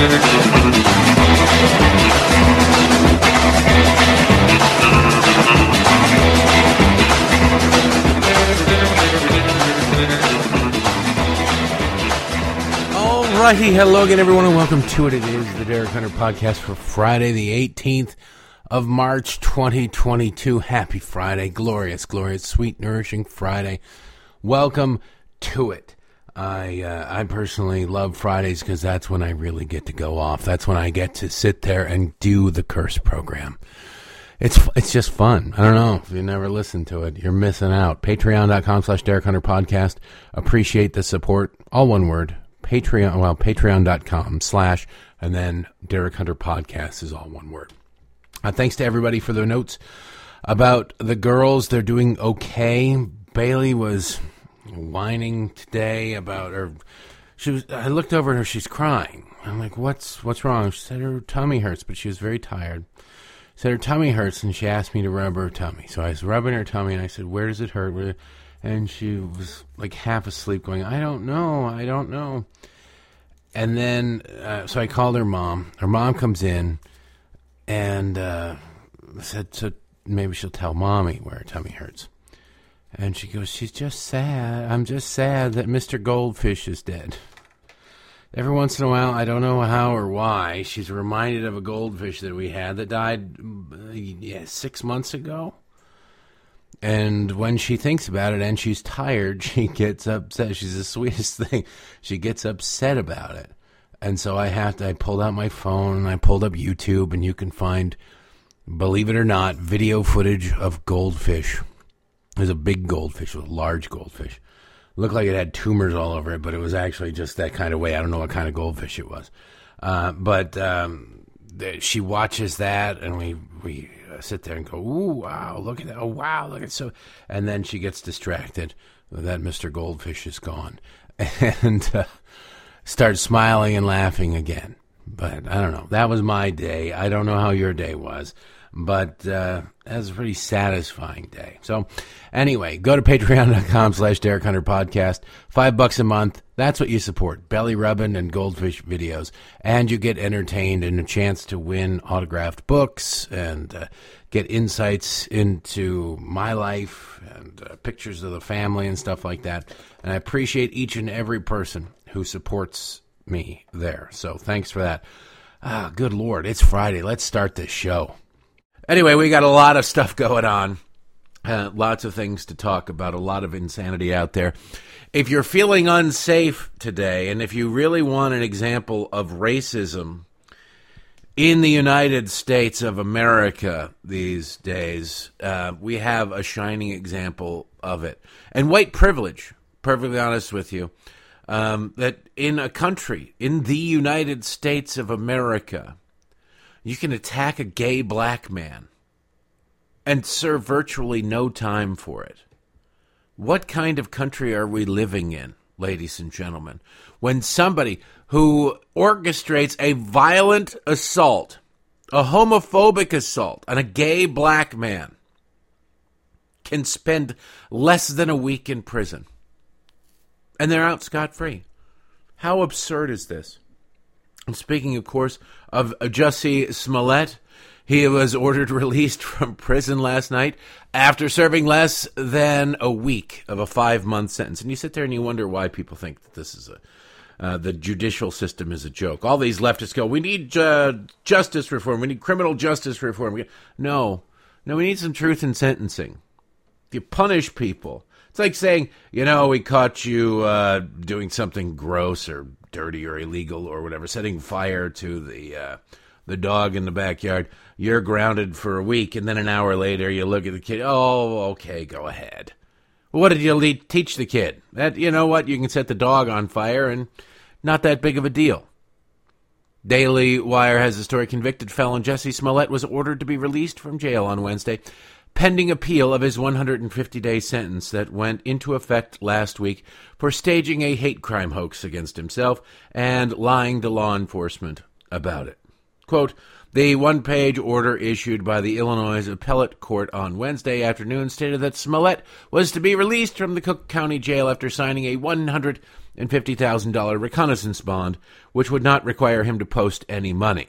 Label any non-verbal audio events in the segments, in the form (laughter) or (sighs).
Alrighty, hello again, everyone, and welcome to it. It is the Derek Hunter podcast for Friday, the 18th of March, 2022. Happy Friday, glorious, glorious, sweet, nourishing Friday. Welcome to it. I uh, I personally love Fridays because that's when I really get to go off. That's when I get to sit there and do the curse program. It's it's just fun. I don't know if you never listened to it, you're missing out. Patreon.com slash Derek Hunter podcast. Appreciate the support. All one word. Patreon, well, patreon.com slash, and then Derek Hunter podcast is all one word. Uh, thanks to everybody for their notes about the girls. They're doing okay. Bailey was whining today about her. She was. I looked over at her. She's crying. I'm like, what's what's wrong? She said her tummy hurts, but she was very tired. Said her tummy hurts, and she asked me to rub her tummy. So I was rubbing her tummy, and I said, "Where does it hurt?" And she was like half asleep, going, "I don't know, I don't know." And then, uh, so I called her mom. Her mom comes in and uh, said, "So maybe she'll tell mommy where her tummy hurts." And she goes, "She's just sad. I'm just sad that Mr. Goldfish is dead." Every once in a while, I don't know how or why, she's reminded of a goldfish that we had that died, uh, yeah, six months ago. And when she thinks about it and she's tired, (laughs) she gets upset. She's the sweetest thing. She gets upset about it. And so I have to, I pulled out my phone and I pulled up YouTube, and you can find, believe it or not, video footage of goldfish. There's a big goldfish, a large goldfish. Looked like it had tumors all over it, but it was actually just that kind of way. I don't know what kind of goldfish it was. Uh, but um, she watches that, and we, we sit there and go, "Ooh, wow! Look at that! Oh, wow! Look at so." And then she gets distracted that Mister Goldfish is gone, (laughs) and uh, starts smiling and laughing again. But I don't know. That was my day. I don't know how your day was, but uh, that was a pretty satisfying day. So, anyway, go to patreon.com slash Derek Hunter Podcast. Five bucks a month. That's what you support. Belly rubbing and goldfish videos. And you get entertained and a chance to win autographed books and uh, get insights into my life and uh, pictures of the family and stuff like that. And I appreciate each and every person who supports me there. So thanks for that. Ah, good Lord. It's Friday. Let's start this show. Anyway, we got a lot of stuff going on. Uh, lots of things to talk about, a lot of insanity out there. If you're feeling unsafe today, and if you really want an example of racism in the United States of America these days, uh, we have a shining example of it. And white privilege, perfectly honest with you, um, that in a country, in the United States of America, you can attack a gay black man and serve virtually no time for it. What kind of country are we living in, ladies and gentlemen, when somebody who orchestrates a violent assault, a homophobic assault on a gay black man, can spend less than a week in prison? And they're out scot free. How absurd is this? Speaking, of course, of Jussie Smollett, he was ordered (laughs) released from prison last night after serving less than a week of a five month sentence. And you sit there and you wonder why people think that this is a. Uh, the judicial system is a joke. All these leftists go, we need uh, justice reform. We need criminal justice reform. No, no, we need some truth in sentencing. You punish people. It's like saying, you know, we caught you uh, doing something gross or dirty or illegal or whatever, setting fire to the uh, the dog in the backyard. You're grounded for a week, and then an hour later, you look at the kid. Oh, okay, go ahead. What did you le- teach the kid? That you know what you can set the dog on fire, and not that big of a deal. Daily Wire has a story: convicted felon Jussie Smollett was ordered to be released from jail on Wednesday, pending appeal of his 150-day sentence that went into effect last week for staging a hate crime hoax against himself and lying to law enforcement about it. Quote, The one page order issued by the Illinois Appellate Court on Wednesday afternoon stated that Smollett was to be released from the Cook County Jail after signing a $150,000 recognizance bond, which would not require him to post any money.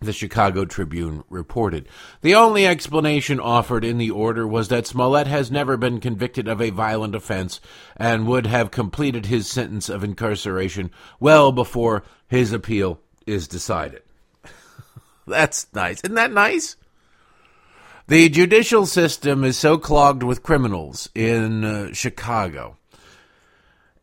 The Chicago Tribune reported. The only explanation offered in the order was that Smollett has never been convicted of a violent offense and would have completed his sentence of incarceration well before his appeal is decided. (laughs) That's nice. Isn't that nice? The judicial system is so clogged with criminals in uh, Chicago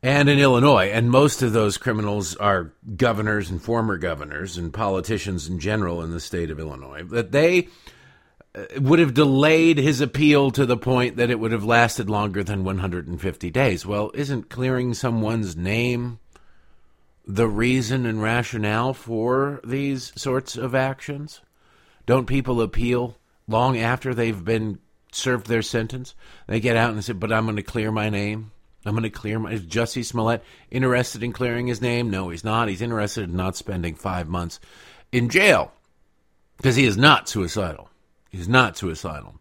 and in Illinois, and most of those criminals are governors and former governors and politicians in general in the state of Illinois, that they uh, would have delayed his appeal to the point that it would have lasted longer than 150 days. Well, isn't clearing someone's name the reason and rationale for these sorts of actions? Don't people appeal long after they've been served their sentence? They get out and say, "But I'm going to clear my name. I'm going to clear my." Is Jussie Smollett interested in clearing his name? No, he's not. He's interested in not spending five months in jail because he is not suicidal. He's not suicidal,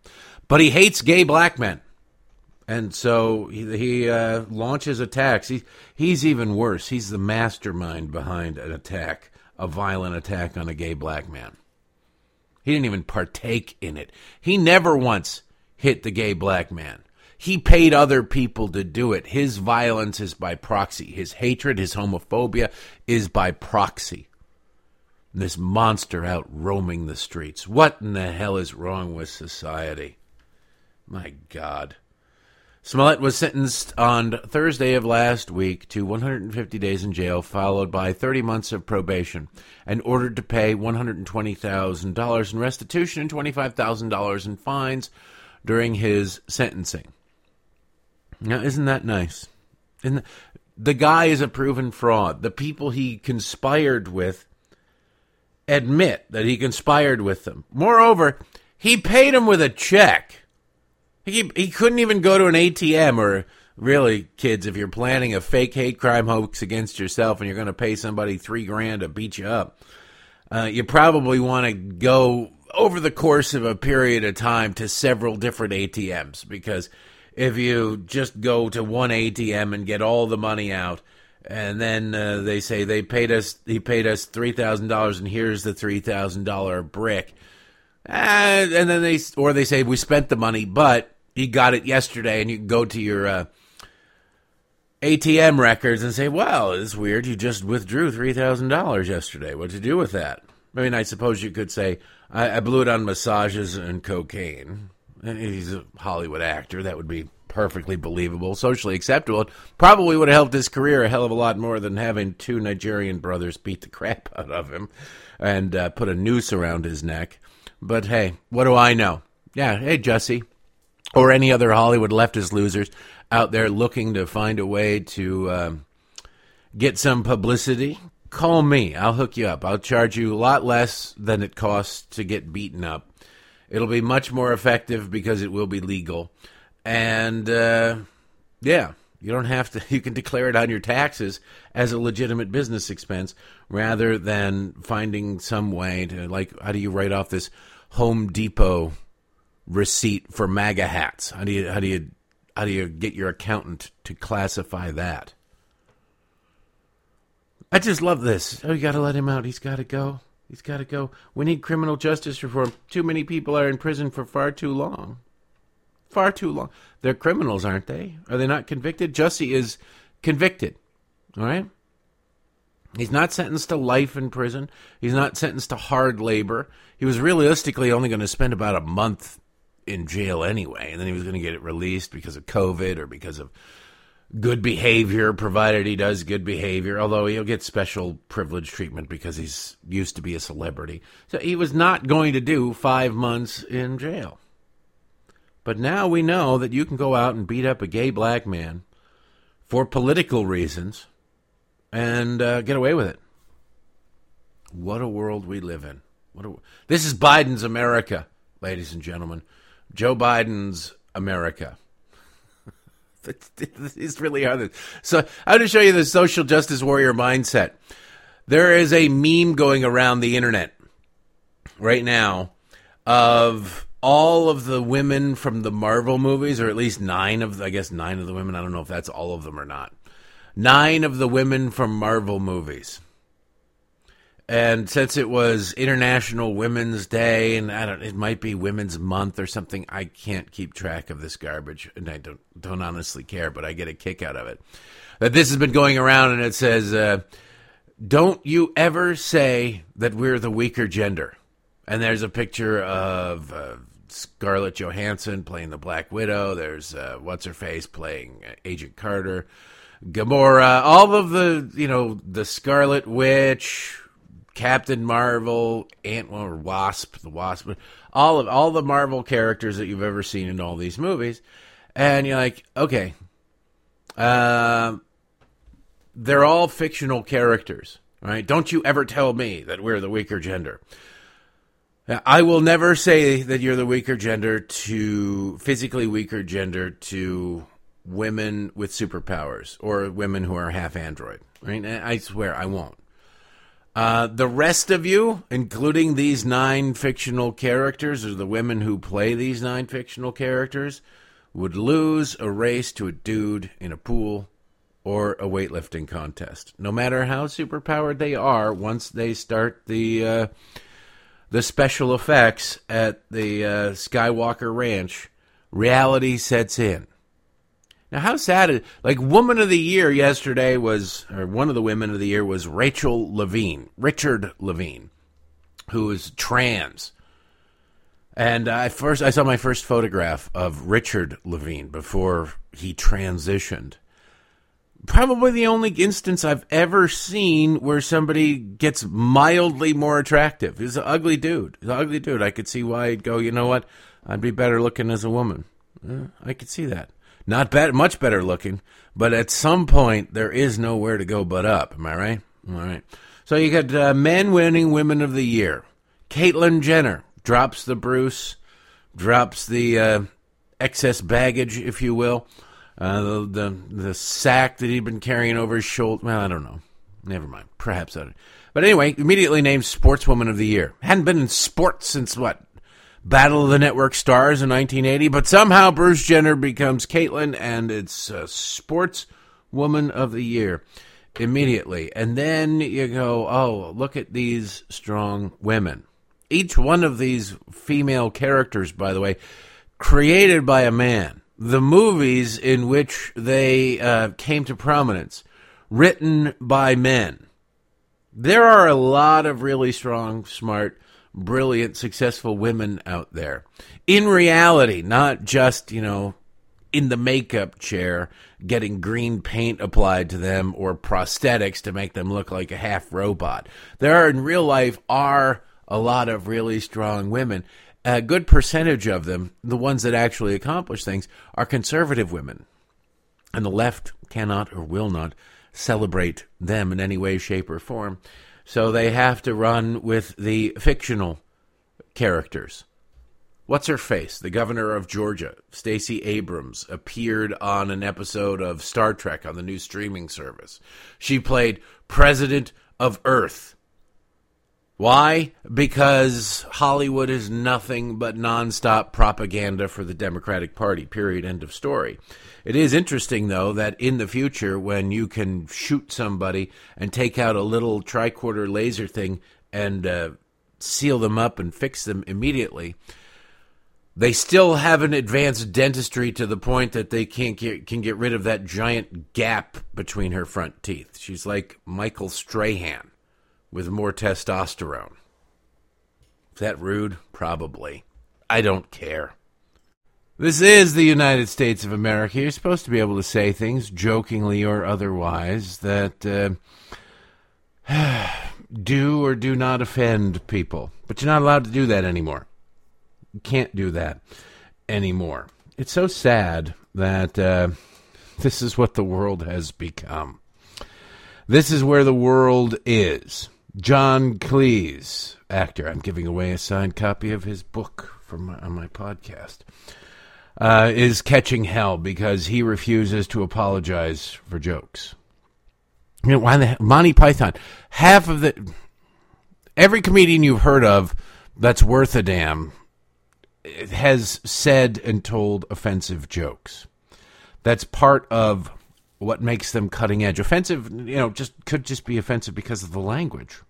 but he hates gay black men. And so he, he uh, launches attacks. He, he's even worse. He's the mastermind behind an attack, a violent attack on a gay black man. He didn't even partake in it. He never once hit the gay black man. He paid other people to do it. His violence is by proxy. His hatred, his homophobia is by proxy. This monster out roaming the streets. What in the hell is wrong with society? My God. Smollett was sentenced on Thursday of last week to 150 days in jail, followed by 30 months of probation, and ordered to pay $120,000 in restitution and $25,000 in fines during his sentencing. Now, isn't that nice? And the guy is a proven fraud. The people he conspired with admit that he conspired with them. Moreover, he paid him with a check. He he couldn't even go to an ATM or really, kids, if you're planning a fake hate crime hoax against yourself and you're going to pay somebody three grand to beat you up, uh, you probably want to go over the course of a period of time to several different ATMs because if you just go to one ATM and get all the money out, and then uh, they say they paid us, he paid us three thousand dollars, and here's the three thousand dollar brick. And, and then they, or they say we spent the money, but he got it yesterday, and you go to your uh, ATM records and say, "Well, it's weird. You just withdrew three thousand dollars yesterday. What'd you do with that?" I mean, I suppose you could say, "I, I blew it on massages and cocaine." He's a Hollywood actor. That would be perfectly believable, socially acceptable. Probably would have helped his career a hell of a lot more than having two Nigerian brothers beat the (laughs) crap out of him and uh, put a noose around his neck. But hey, what do I know? Yeah, hey, Jussie, or any other Hollywood leftist losers out there looking to find a way to um, get some publicity, call me. I'll hook you up. I'll charge you a lot less than it costs to get beaten up. It'll be much more effective because it will be legal. And uh, yeah, you don't have to, (laughs) you can declare it on your taxes as a legitimate business expense rather than finding some way to, like, how do you write off this Home Depot receipt for MAGA hats? How do you how do you how do you get your accountant to classify that? I just love this. Oh, you got to let him out. He's got to go. He's got to go. We need criminal justice reform. Too many people are in prison for far too long. Far too long. They're criminals, aren't they? Are they not convicted? Jussie is convicted. All right? He's not sentenced to life in prison. He's not sentenced to hard labor. He was realistically only going to spend about a month in jail anyway, and then he was going to get it released because of COVID or because of good behavior, provided he does good behavior, although he'll get special privilege treatment because he's used to be a celebrity. So he was not going to do five months in jail. But now we know that you can go out and beat up a gay black man for political reasons and uh, get away with it. What a world we live in. What a, this is Biden's America, ladies and gentlemen. Joe Biden's America. (laughs) it's really hard. So I'm going to show you the social justice warrior mindset. There is a meme going around the internet right now of all of the women from the Marvel movies, or at least nine of, I guess nine of the women. I don't know if that's all of them or not. Nine of the women from Marvel movies. And since it was International Women's Day, and I don't, it might be Women's Month or something. I can't keep track of this garbage, and I don't don't honestly care, but I get a kick out of it. That this has been going around, and it says, uh, "Don't you ever say that we're the weaker gender." And there's a picture of uh, Scarlett Johansson playing the Black Widow. There's uh, what's her face playing Agent Carter, Gamora, all of the you know the Scarlet Witch, Captain Marvel, Ant or Wasp, the Wasp, all of all the Marvel characters that you've ever seen in all these movies, and you're like, okay, uh, they're all fictional characters, right? Don't you ever tell me that we're the weaker gender. I will never say that you're the weaker gender to physically weaker gender to women with superpowers or women who are half android. Right? I swear I won't. Uh, the rest of you, including these nine fictional characters or the women who play these nine fictional characters, would lose a race to a dude in a pool or a weightlifting contest. No matter how superpowered they are, once they start the. Uh, the special effects at the uh, Skywalker Ranch, reality sets in. Now, how sad is like Woman of the Year yesterday was, or one of the Women of the Year was Rachel Levine, Richard Levine, who is trans. And I first I saw my first photograph of Richard Levine before he transitioned probably the only instance I've ever seen where somebody gets mildly more attractive. He's an ugly dude. He's an ugly dude. I could see why he'd go, you know what? I'd be better looking as a woman. Uh, I could see that. Not bad, much better looking, but at some point there is nowhere to go but up. Am I right? All right. So you got uh, men winning women of the year. Caitlyn Jenner drops the Bruce, drops the uh, excess baggage, if you will. Uh, the, the the sack that he'd been carrying over his shoulder. Well, I don't know. Never mind. Perhaps I. But anyway, immediately named Sportswoman of the Year. Hadn't been in sports since what? Battle of the Network Stars in 1980. But somehow Bruce Jenner becomes Caitlyn, and it's uh, Sportswoman of the Year immediately. And then you go, oh, look at these strong women. Each one of these female characters, by the way, created by a man the movies in which they uh, came to prominence, written by men. There are a lot of really strong, smart, brilliant, successful women out there. In reality, not just, you know, in the makeup chair getting green paint applied to them or prosthetics to make them look like a half robot. There are in real life are a lot of really strong women a good percentage of them, the ones that actually accomplish things, are conservative women. And the left cannot or will not celebrate them in any way, shape, or form. So they have to run with the fictional characters. What's her face? The governor of Georgia, Stacey Abrams, appeared on an episode of Star Trek on the new streaming service. She played President of Earth why? Because Hollywood is nothing but nonstop propaganda for the Democratic Party, period, end of story. It is interesting, though, that in the future, when you can shoot somebody and take out a little tricorder laser thing and uh, seal them up and fix them immediately, they still haven't advanced dentistry to the point that they can't get, can get rid of that giant gap between her front teeth. She's like Michael Strahan with more testosterone. Is that rude? Probably. I don't care. This is the United States of America. You're supposed to be able to say things, jokingly or otherwise, that uh, (sighs) do or do not offend people. But you're not allowed to do that anymore. You can't do that anymore. It's so sad that uh, (laughs) this is what the world has become. This is where the world is. John Cleese, actor. I'm giving away a signed copy of his book from my, on my podcast. Uh, is catching hell because he refuses to apologize for jokes. You know why the Monty Python? Half of the every comedian you've heard of that's worth a damn has said and told offensive jokes. That's part of what makes them cutting edge. Offensive, you know, just could just be offensive because of the language.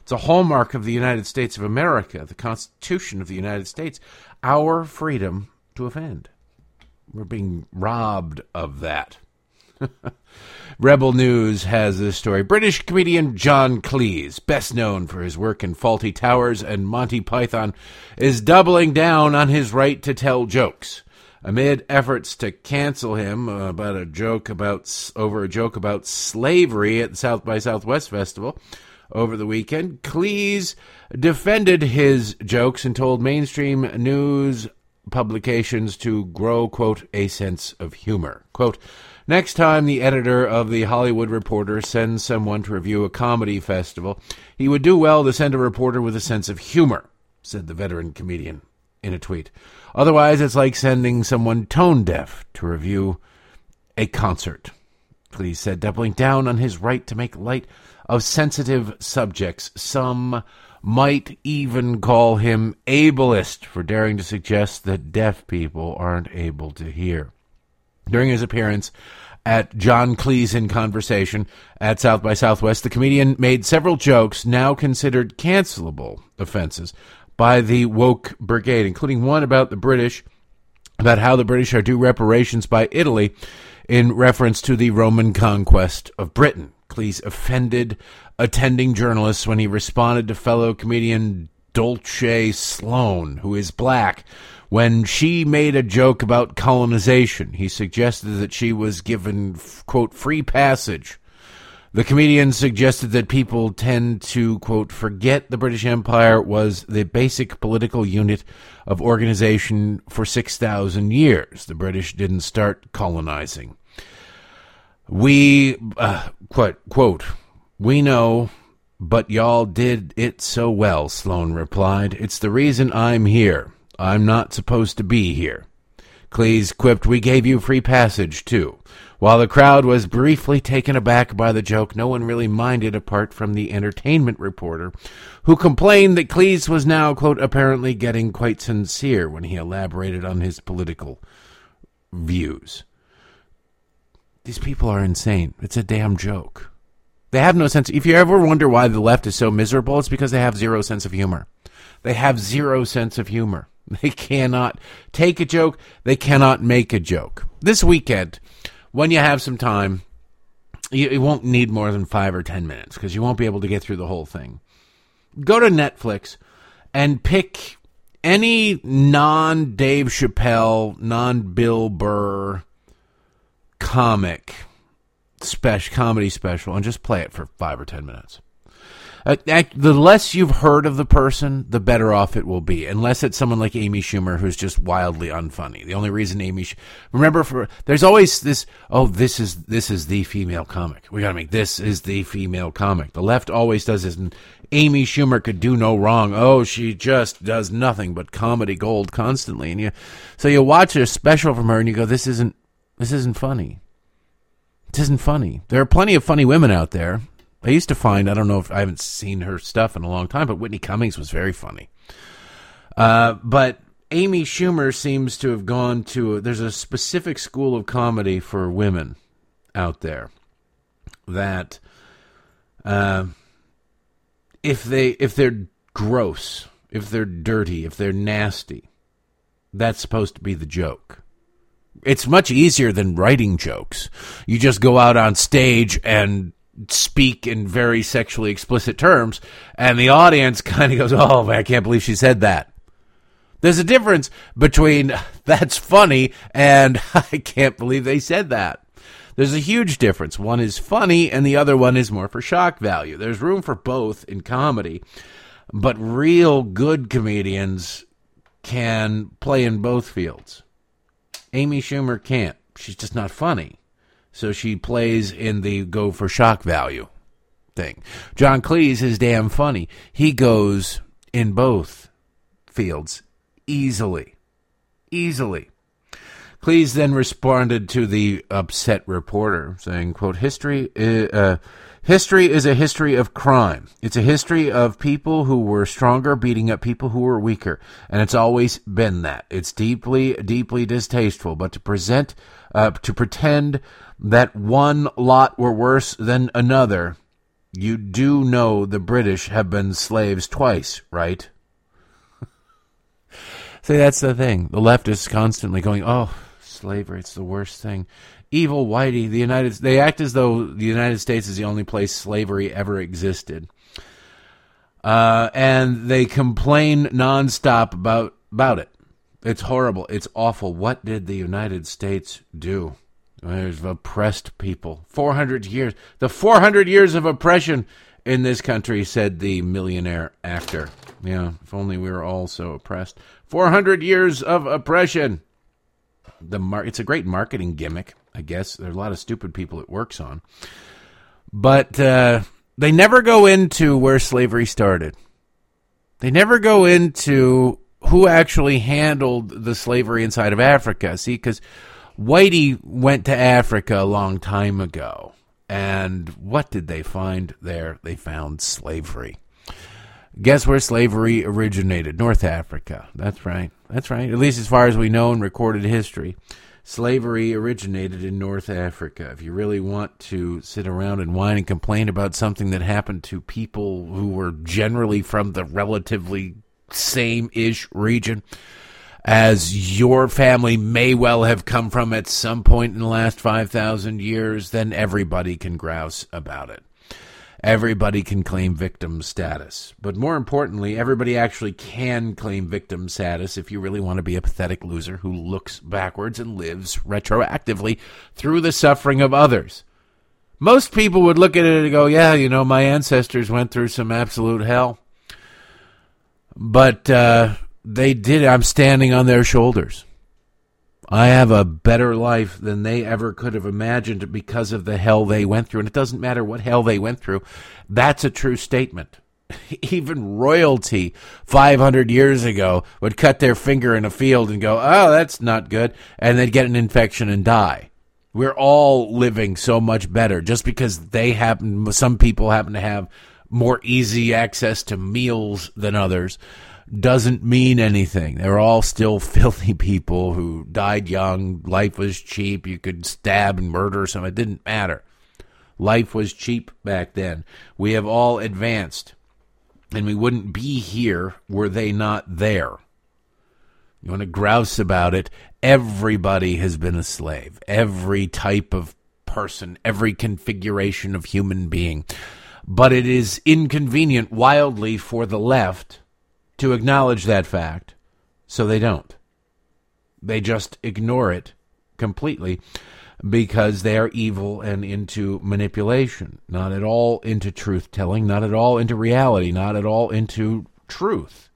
It's a hallmark of the United States of America, the Constitution of the United States, our freedom to offend. We're being robbed of that. (laughs) Rebel News has this story. British comedian John Cleese, best known for his work in Fawlty Towers and Monty Python, is doubling down on his right to tell jokes. Amid efforts to cancel him about a joke about over a joke about slavery at the South by Southwest Festival over the weekend, Cleese defended his jokes and told mainstream news publications to grow, quote, a sense of humor. Quote, Next time the editor of the Hollywood Reporter sends someone to review a comedy festival, he would do well to send a reporter with a sense of humor, said the veteran comedian in a tweet. Otherwise, it's like sending someone tone deaf to review a concert. Cleese said, doubling down on his right to make light of sensitive subjects. Some might even call him ableist for daring to suggest that deaf people aren't able to hear. During his appearance at John Cleese in Conversation at South by Southwest, the comedian made several jokes now considered cancelable offenses by the woke brigade, including one about the British, about how the British are due reparations by Italy in reference to the Roman conquest of Britain. Cleese offended attending journalists when he responded to fellow comedian Dulce Sloan, who is black, when she made a joke about colonization. He suggested that she was given, quote, free passage. The comedian suggested that people tend to, quote, forget the British Empire was the basic political unit of organization for 6,000 years. The British didn't start colonizing. We, uh, quote, quote, we know, but y'all did it so well, Sloan replied. It's the reason I'm here. I'm not supposed to be here. Cleese quipped, We gave you free passage, too. While the crowd was briefly taken aback by the joke, no one really minded apart from the entertainment reporter, who complained that Cleese was now, quote, apparently getting quite sincere when he elaborated on his political views. These people are insane. It's a damn joke. They have no sense. If you ever wonder why the left is so miserable, it's because they have zero sense of humor. They have zero sense of humor. (laughs) They cannot take a joke. They cannot make a joke. This weekend, when you have some time, you, you won't need more than five or ten minutes because you won't be able to get through the whole thing. Go to Netflix and pick any non Dave Chappelle, non Bill Burr comic special comedy special and just play it for five or ten minutes. Uh, the less you've heard of the person, the better off it will be. Unless it's someone like Amy Schumer who's just wildly unfunny. The only reason Amy, remember, for there's always this. Oh, this is this is the female comic. We gotta make this is the female comic. The left always does this. And Amy Schumer could do no wrong. Oh, she just does nothing but comedy gold constantly. And you, so you watch a special from her and you go, this isn't this isn't funny. This isn't funny. There are plenty of funny women out there. I used to find, I don't know if I haven't seen her stuff in a long time, but Whitney Cummings was very funny. Uh, but Amy Schumer seems to have gone to, a, there's a specific school of comedy for women out there that uh, if they if they're gross, if they're dirty, if they're nasty, that's supposed to be the joke. It's much easier than writing jokes. You just go out on stage and speak in very sexually explicit terms, and the audience (laughs) kind of goes, "Oh, man, I can't believe she said that." There's a difference between (laughs) that's funny and (laughs) I can't believe they said that. There's a huge difference. One is funny and the other one is more for shock value. There's room for both in comedy, but real good comedians can play in both fields. Amy Schumer can't. She's just not funny. So she plays in the go for shock value thing. John Cleese is damn funny. He goes in both fields easily. Easily. Cleese then responded to the upset reporter, saying, "quote History." Uh, History is a history of crime. It's a history of people who were stronger beating up people who were weaker. And it's always been that. It's deeply, deeply distasteful. But to present, uh, to pretend that one lot were worse than another, you do know the British have been slaves twice, right? (laughs) See, that's the thing. The left is constantly going, oh, slavery, it's the worst thing evil whitey the united they act as though the united states is the only place slavery ever existed. Uh, and they complain nonstop about about it. It's horrible. It's awful. What did the united states do? There's oppressed people. 400 years. The 400 years of oppression in this country said the millionaire actor. Yeah if only we were all so oppressed. 400 years of oppression. The mar- it's a great marketing gimmick I guess there are a lot of stupid people it works on, but uh, they never go into where slavery started. They never go into who actually handled the slavery inside of Africa. See, because Whitey went to Africa a long time ago. And what did they find there? They found slavery. Guess where slavery originated? North Africa. That's right. That's right. At least as far as we know in recorded history slavery originated in North Africa. If you really want to sit around and whine and complain about something that happened to people who were generally from the relatively same ish region as your family may well have come from at some point in the last 5,000 years, then everybody can grouse about it everybody can claim victim status. But more importantly, everybody actually can claim victim status if you really want to be a pathetic loser who looks backwards and lives retroactively through the suffering of others. Most people would look at it and go, yeah, you know, my ancestors went through some absolute hell. But uh, they did. I'm standing on their shoulders. I have a better life than they ever could have imagined because of the hell they went through. And it doesn't matter what hell they went through. That's a true statement. (laughs) Even royalty 500 years ago would cut their finger in a field and go, oh, that's not good. And they'd get an infection and die. We're all living so much better just because they happen, some people happen to have more easy access to meals than others doesn't mean anything. They're all still (laughs) filthy people who died young. Life was cheap. You could stab and murder someone. It didn't matter. Life was cheap back then. We have all advanced, and we wouldn't be here were they not there. You want to grouse about it? Everybody has been a slave. Every type of person, every configuration of human being. But it is inconvenient wildly for the left to acknowledge that fact, so they don't. They just ignore it completely because they are evil and into manipulation, not at all into truth telling, not at all into reality, not at all into truth.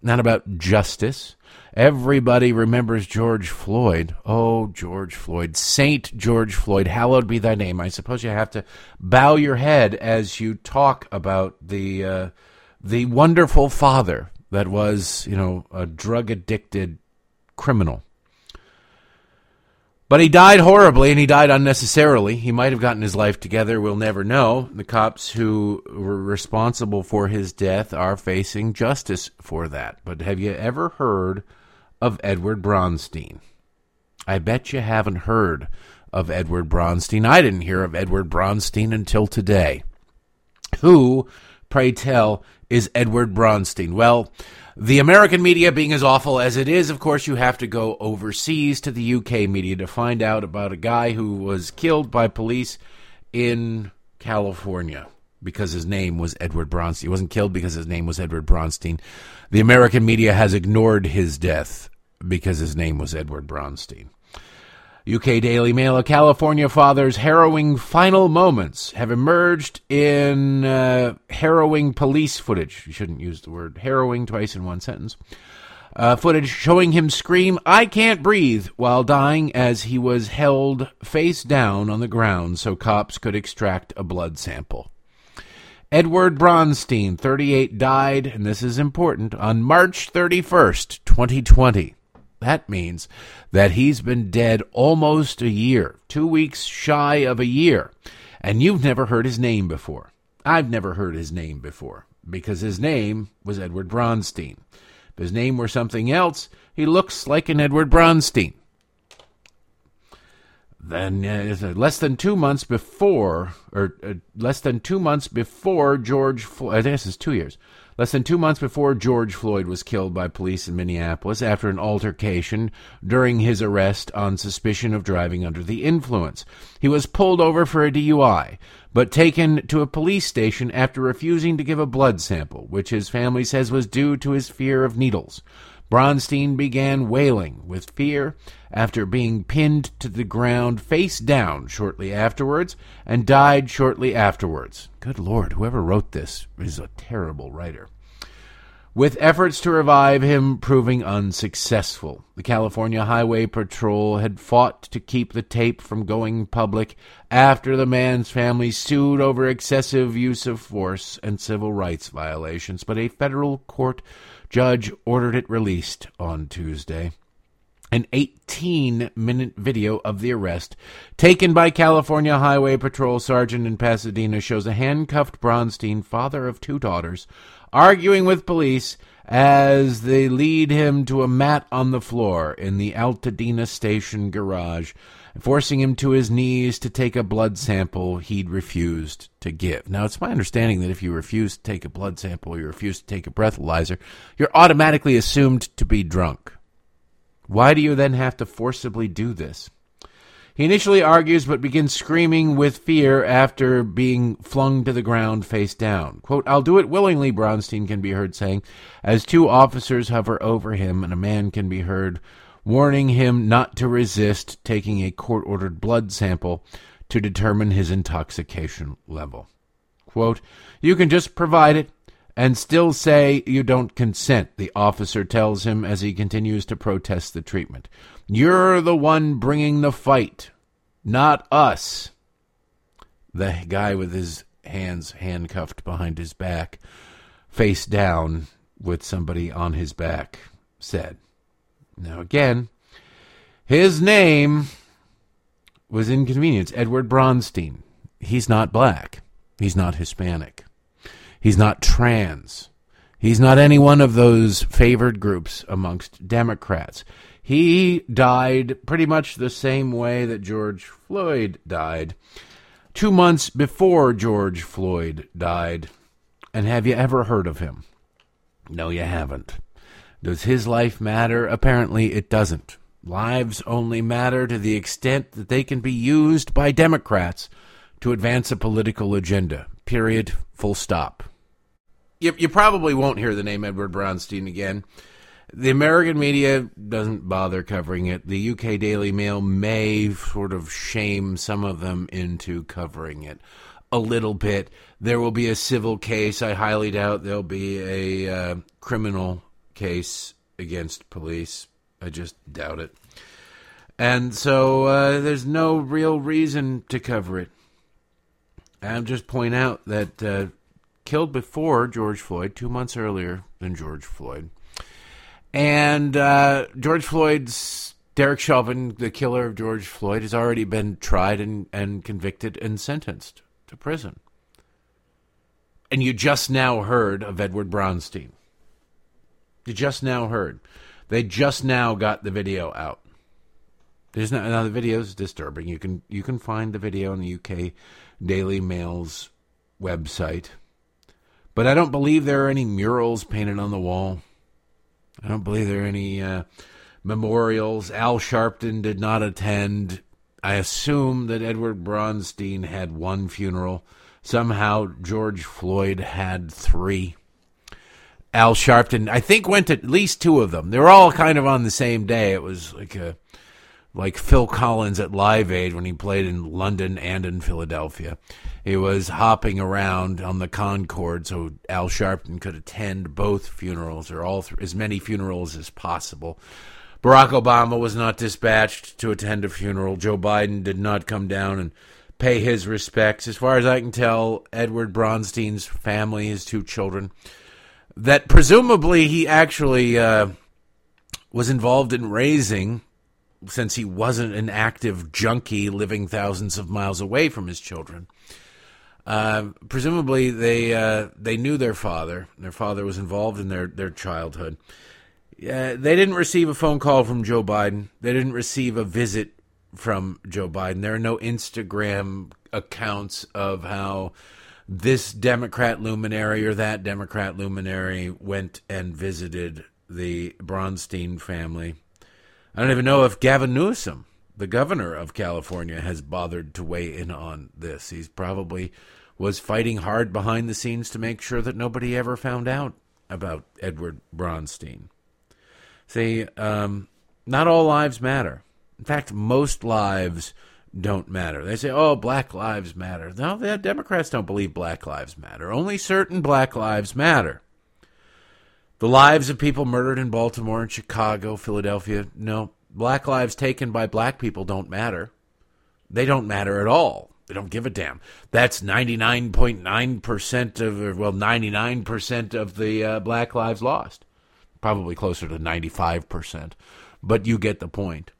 Not about justice. Everybody remembers George Floyd. Oh, George Floyd. Saint George Floyd, hallowed be thy name. I suppose you have to bow your head as you talk about the. Uh, the wonderful father that was, you know, a drug addicted criminal. But he died horribly and he died unnecessarily. He might have gotten his life together. We'll never know. The cops who were responsible for his death are facing justice for that. But have you ever heard of Edward Bronstein? I bet you haven't heard of Edward Bronstein. I didn't hear of Edward Bronstein until today. Who, pray tell, is Edward Bronstein? Well, the American media being as awful as it is, of course, you have to go overseas to the UK media to find out about a guy who was killed by police in California because his name was Edward Bronstein. He wasn't killed because his name was Edward Bronstein. The American media has ignored his death because his name was Edward Bronstein. UK Daily Mail, a California father's harrowing final moments have emerged in uh, harrowing police footage. You shouldn't use the word harrowing twice in one sentence. Uh, footage showing him scream, I can't breathe, while dying as he was held face down on the ground so cops could extract a blood sample. Edward Bronstein, 38, died, and this is important, on March 31st, 2020. That means that he's been dead almost a year, two weeks shy of a year, and you've never heard his name before. I've never heard his name before because his name was Edward Bronstein. If his name were something else, he looks like an Edward Bronstein. Then, uh, less than two months before, or uh, less than two months before George Floyd, I think this is two years, less than two months before George Floyd was killed by police in Minneapolis after an altercation during his arrest on suspicion of driving under the influence. He was pulled over for a DUI, but taken to a police station after refusing to give a blood sample, which his family says was due to his fear of needles. Bronstein began wailing with fear after being pinned to the ground face down shortly afterwards and died shortly afterwards. Good Lord, whoever wrote this is a terrible writer. With efforts to revive him proving unsuccessful, the California Highway Patrol had fought to keep the tape from going public after the man's family sued over excessive use of force and civil rights violations, but a federal court judge ordered it released on Tuesday. An 18 minute video of the arrest taken by California Highway Patrol Sergeant in Pasadena shows a handcuffed Bronstein, father of two daughters, arguing with police as they lead him to a mat on the floor in the Altadena station garage, forcing him to his knees to take a blood sample he'd refused to give. Now, it's my understanding that if you refuse to take a blood sample or you refuse to take a breathalyzer, you're automatically assumed to be drunk. Why do you then have to forcibly do this? He initially argues but begins screaming with fear after being flung to the ground face down. Quote, I'll do it willingly, Bronstein can be heard saying, as two officers hover over him and a man can be heard warning him not to resist taking a court ordered blood sample to determine his intoxication level. Quote, You can just provide it and still say you don't consent, the officer tells him as he continues to protest the treatment. You're the one bringing the fight, not us. The guy with his hands handcuffed behind his back, face down with somebody on his back, said. Now, again, his name was inconvenience. Edward Bronstein. He's not black. He's not Hispanic. He's not trans. He's not any one of those favored groups amongst Democrats. He died pretty much the same way that George Floyd died, two months before George Floyd died. And have you ever heard of him? No, you haven't. Does his life matter? Apparently, it doesn't. Lives only matter to the extent that they can be used by Democrats to advance a political agenda. Period. Full stop. You, you probably won't hear the name Edward Bronstein again. The American media doesn't bother covering it. The UK Daily Mail may sort of shame some of them into covering it a little bit. There will be a civil case. I highly doubt there'll be a uh, criminal case against police. I just doubt it. And so uh, there's no real reason to cover it. I'll just point out that uh, killed before George Floyd, two months earlier than George Floyd. And uh, George Floyd's Derek Chauvin, the killer of George Floyd, has already been tried and, and convicted and sentenced to prison. And you just now heard of Edward Bronstein. You just now heard. They just now got the video out. There's not, now the video is disturbing. You can you can find the video on the UK Daily Mail's website. But I don't believe there are any murals painted on the wall. I don't believe there are any uh, memorials. Al Sharpton did not attend. I assume that Edward Bronstein had one funeral. Somehow George Floyd had three. Al Sharpton, I think, went to at least two of them. They were all kind of on the same day. It was like a like Phil Collins at Live Aid when he played in London and in Philadelphia. He was hopping around on the Concorde so Al Sharpton could attend both funerals or all th- as many funerals as possible. Barack Obama was not dispatched to attend a funeral. Joe Biden did not come down and pay his respects. As far as I can tell, Edward Bronstein's family, his two children, that presumably he actually uh, was involved in raising since he wasn't an active junkie living thousands of miles away from his children. Uh, presumably, they uh, they knew their father. Their father was involved in their their childhood. Uh, they didn't receive a phone call from Joe Biden. They didn't receive a visit from Joe Biden. There are no Instagram accounts of how this Democrat luminary or that Democrat luminary went and visited the Bronstein family. I don't even know if Gavin Newsom, the governor of California, has bothered to weigh in on this. He's probably was fighting hard behind the scenes to make sure that nobody ever found out about Edward Bronstein. See, um, not all lives matter. In fact, most lives don't matter. They say, oh, black lives matter. No, the Democrats don't believe black lives matter. Only certain black lives matter. The lives of people murdered in Baltimore and Chicago, Philadelphia, no. Black lives taken by black people don't matter. They don't matter at all. They don't give a damn. That's 99.9% of, well, 99% of the uh, black lives lost. Probably closer to 95%. But you get the point.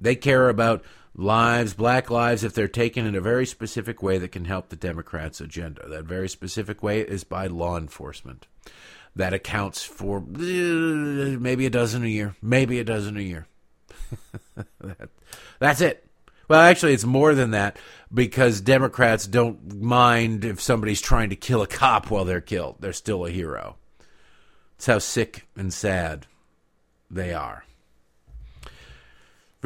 They care about lives, black lives, if they're taken in a very specific way that can help the Democrats' agenda. That very specific way is by law enforcement. That accounts for uh, maybe a dozen a year, maybe a dozen a year. (laughs) that, that's it. Well, actually, it's more than that because Democrats don't mind if somebody's trying to kill a cop while they're killed. They're still a hero. It's how sick and sad they are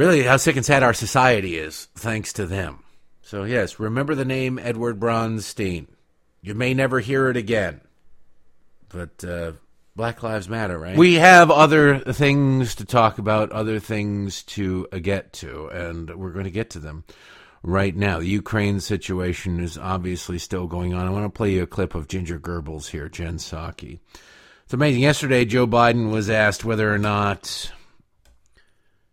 really how sick and sad our society is, thanks to them. So, yes, remember the name Edward Bronstein. You may never hear it again, but uh, Black Lives Matter, right? We have other things to talk about, other things to uh, get to, and we're going to get to them right now. The Ukraine situation is obviously still going on. I want to play you a clip of Ginger Goebbels here, Jen Psaki. It's amazing. Yesterday, Joe Biden was asked whether or not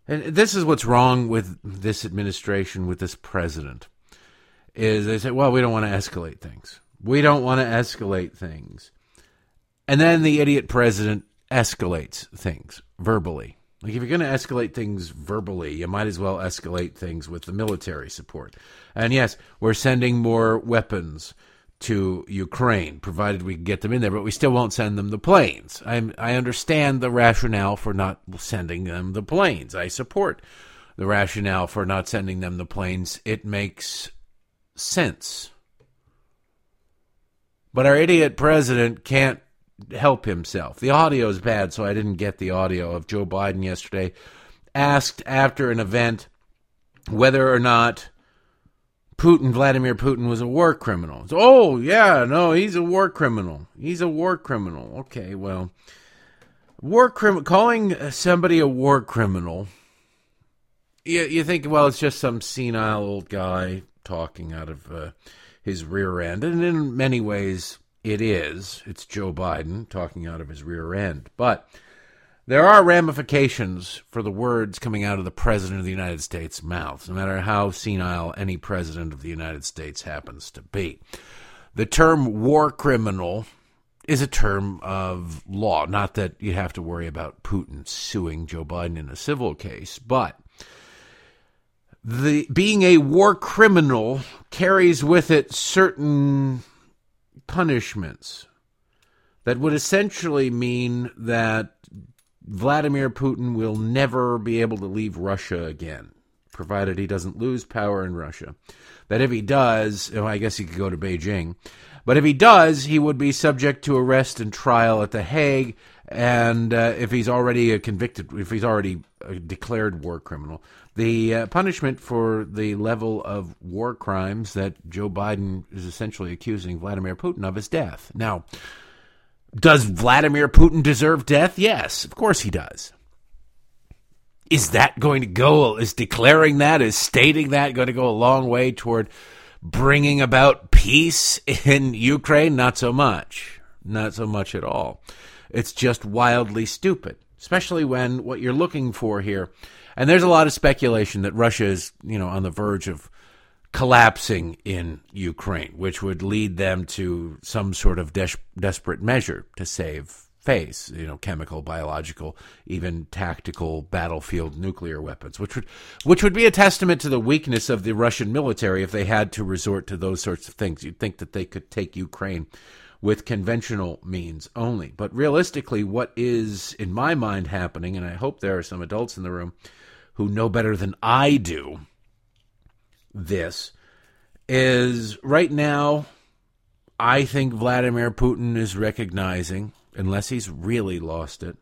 and this is what's wrong with this administration, with this president, is they say, well, we don't want to escalate things. We don't want to escalate things. And then the idiot president escalates things verbally. Like, if you're going to escalate things verbally, you might as well escalate things with the military support. And yes, we're sending more weapons to Ukraine, provided we can get them in there, but we still won't send them the planes. i I understand the rationale for not sending them the planes. I support the rationale for not sending them the planes. It makes sense. But our idiot president can't help himself. The audio is bad, so I didn't get the audio of Joe Biden yesterday. Asked after an event whether or not Putin, Vladimir Putin, was a war criminal. Oh, yeah, no, he's a war criminal. He's a war criminal. Okay, well, war criminal, calling somebody a war criminal, you, you think, well, it's just some senile old guy talking out of uh, his rear end. And in many ways, it is. It's Joe Biden talking out of his rear end. But there are ramifications for the words coming out of the President of the United States' mouth, no matter how senile any President of the United States happens to be. The term war criminal is a term of law. Not that you have to worry about Putin suing Joe Biden in a civil case, but the being a war criminal carries with it certain punishments that would essentially mean that Vladimir Putin will never be able to leave Russia again, provided he doesn't lose power in Russia. That if he does, well, I guess he could go to Beijing, but if he does, he would be subject to arrest and trial at The Hague. And uh, if he's already a convicted, if he's already declared war criminal, the uh, punishment for the level of war crimes that Joe Biden is essentially accusing Vladimir Putin of is death. Now, does Vladimir Putin deserve death? Yes, of course he does. Is that going to go, is declaring that, is stating that going to go a long way toward bringing about peace in Ukraine? Not so much. Not so much at all. It's just wildly stupid, especially when what you're looking for here, and there's a lot of speculation that Russia is, you know, on the verge of collapsing in Ukraine, which would lead them to some sort of des- desperate measure to save face, you know, chemical, biological, even tactical battlefield nuclear weapons, which would which would be a testament to the weakness of the Russian military if they had to resort to those sorts of things. You'd think that they could take Ukraine with conventional means only. But realistically, what is in my mind happening, and I hope there are some adults in the room who know better than I do this, is right now I think Vladimir Putin is recognizing, unless he's really lost it,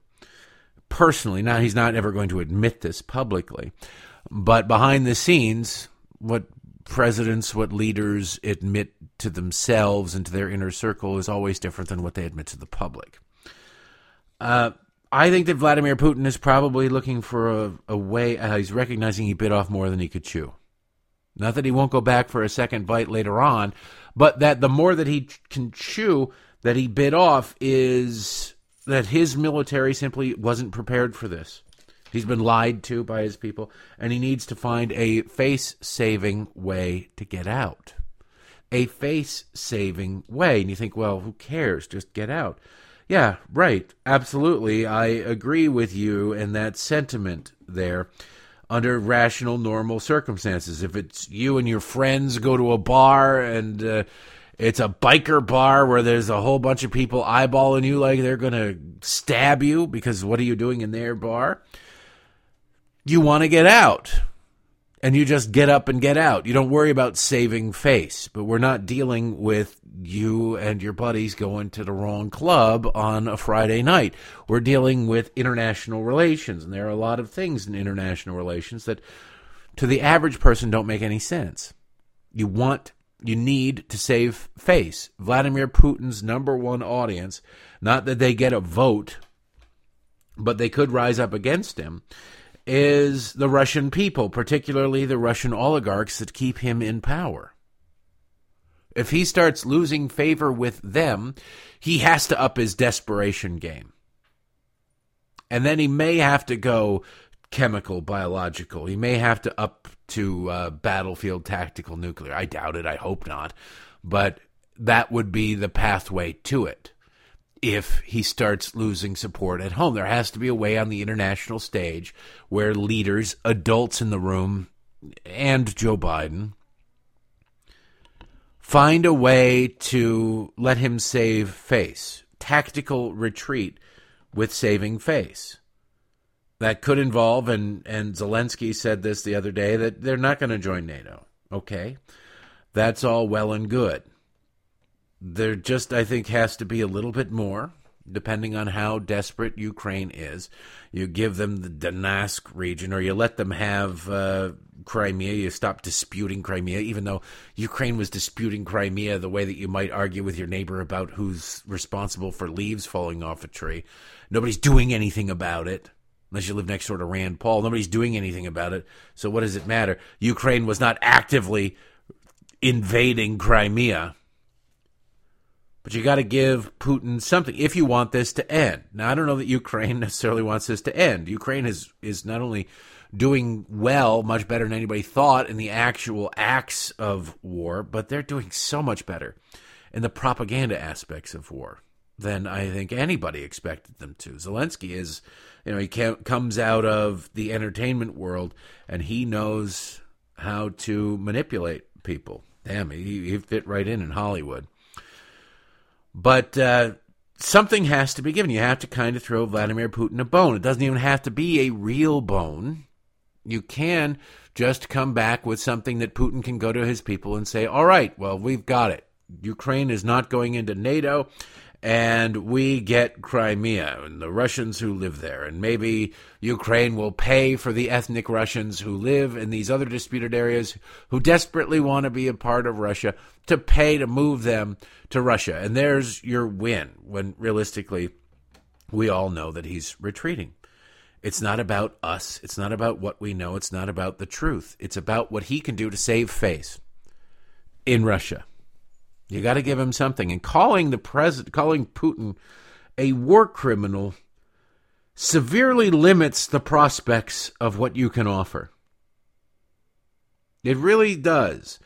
personally, now he's not ever going to admit this publicly, but behind the scenes, what presidents, what leaders admit to themselves and to their inner circle is always different than what they admit to the public. Uh, I think that Vladimir Putin is probably looking for a, a way, uh, he's recognizing he bit off more than he could chew. Not that he won't go back for a second bite later on, but that the more that he can chew that he bit off is that his military simply wasn't prepared for this. He's been lied to by his people, and he needs to find a face saving way to get out. A face saving way. And you think, well, who cares? Just get out. Yeah, right. Absolutely. I agree with you and that sentiment there under rational, normal circumstances. If it's you and your friends go to a bar and uh, it's a biker bar where there's a whole bunch of people eyeballing you like they're going to stab you because what are you doing in their bar? You want to get out and you just get up and get out. You don't worry about saving face. But we're not dealing with you and your buddies going to the wrong club on a Friday night. We're dealing with international relations, and there are a lot of things in international relations that to the average person don't make any sense. You want you need to save face. Vladimir Putin's number one audience, not that they get a vote, but they could rise up against him is the Russian people, particularly the Russian oligarchs that keep him in power. If he starts losing favor with them, he has to up his desperation game. And then he may have to go chemical, biological. He may have to up to uh, battlefield tactical nuclear. I doubt it. I hope not. But that would be the pathway to it if he starts losing support at home. There has to be a way on the international stage where leaders, adults in the room, and Joe Biden find a way to let him save face. Tactical retreat with saving face. That could involve, and, and Zelensky said this the other day, that they're not going to join NATO. Okay. That's all well and good there just, I think, has to be a little bit more, depending on how desperate Ukraine is. You give them the Donetsk region, or you let them have uh, Crimea. You stop disputing Crimea, even though Ukraine was disputing Crimea the way that you might argue with your neighbor about who's responsible for leaves falling off a tree. Nobody's doing anything about it unless you live next door to Rand Paul. Nobody's doing anything about it. So what does it matter? Ukraine was not actively invading Crimea. But you got to give Putin something if you want this to end. Now, I don't know that Ukraine (laughs) necessarily wants this to end. Ukraine is is not only doing well, much better than anybody thought in the actual acts of war, but they're doing so much better in the propaganda aspects of war than I think anybody expected them to. Zelensky is, you know, he comes out of the entertainment world and he knows how to manipulate people. Damn, he, he fit right in in Hollywood. But uh, something has to be given. You have to kind of throw Vladimir Putin a bone. It doesn't even have to be a real bone. You can just come back with something that Putin can go to his people and say, all right, well, we've got it. Ukraine is not going into NATO and we get Crimea and the Russians who live there. And maybe Ukraine will pay for the ethnic Russians who live in these other disputed areas who desperately want to be a part of Russia to pay to move them to Russia. And there's your win when realistically we all know that he's retreating. It's not about us. It's not about what we know. It's not about the truth. It's about what he can do to save face in Russia. You got to give him something. And calling the president, calling Putin a war criminal severely limits the prospects of what you can offer. It really does.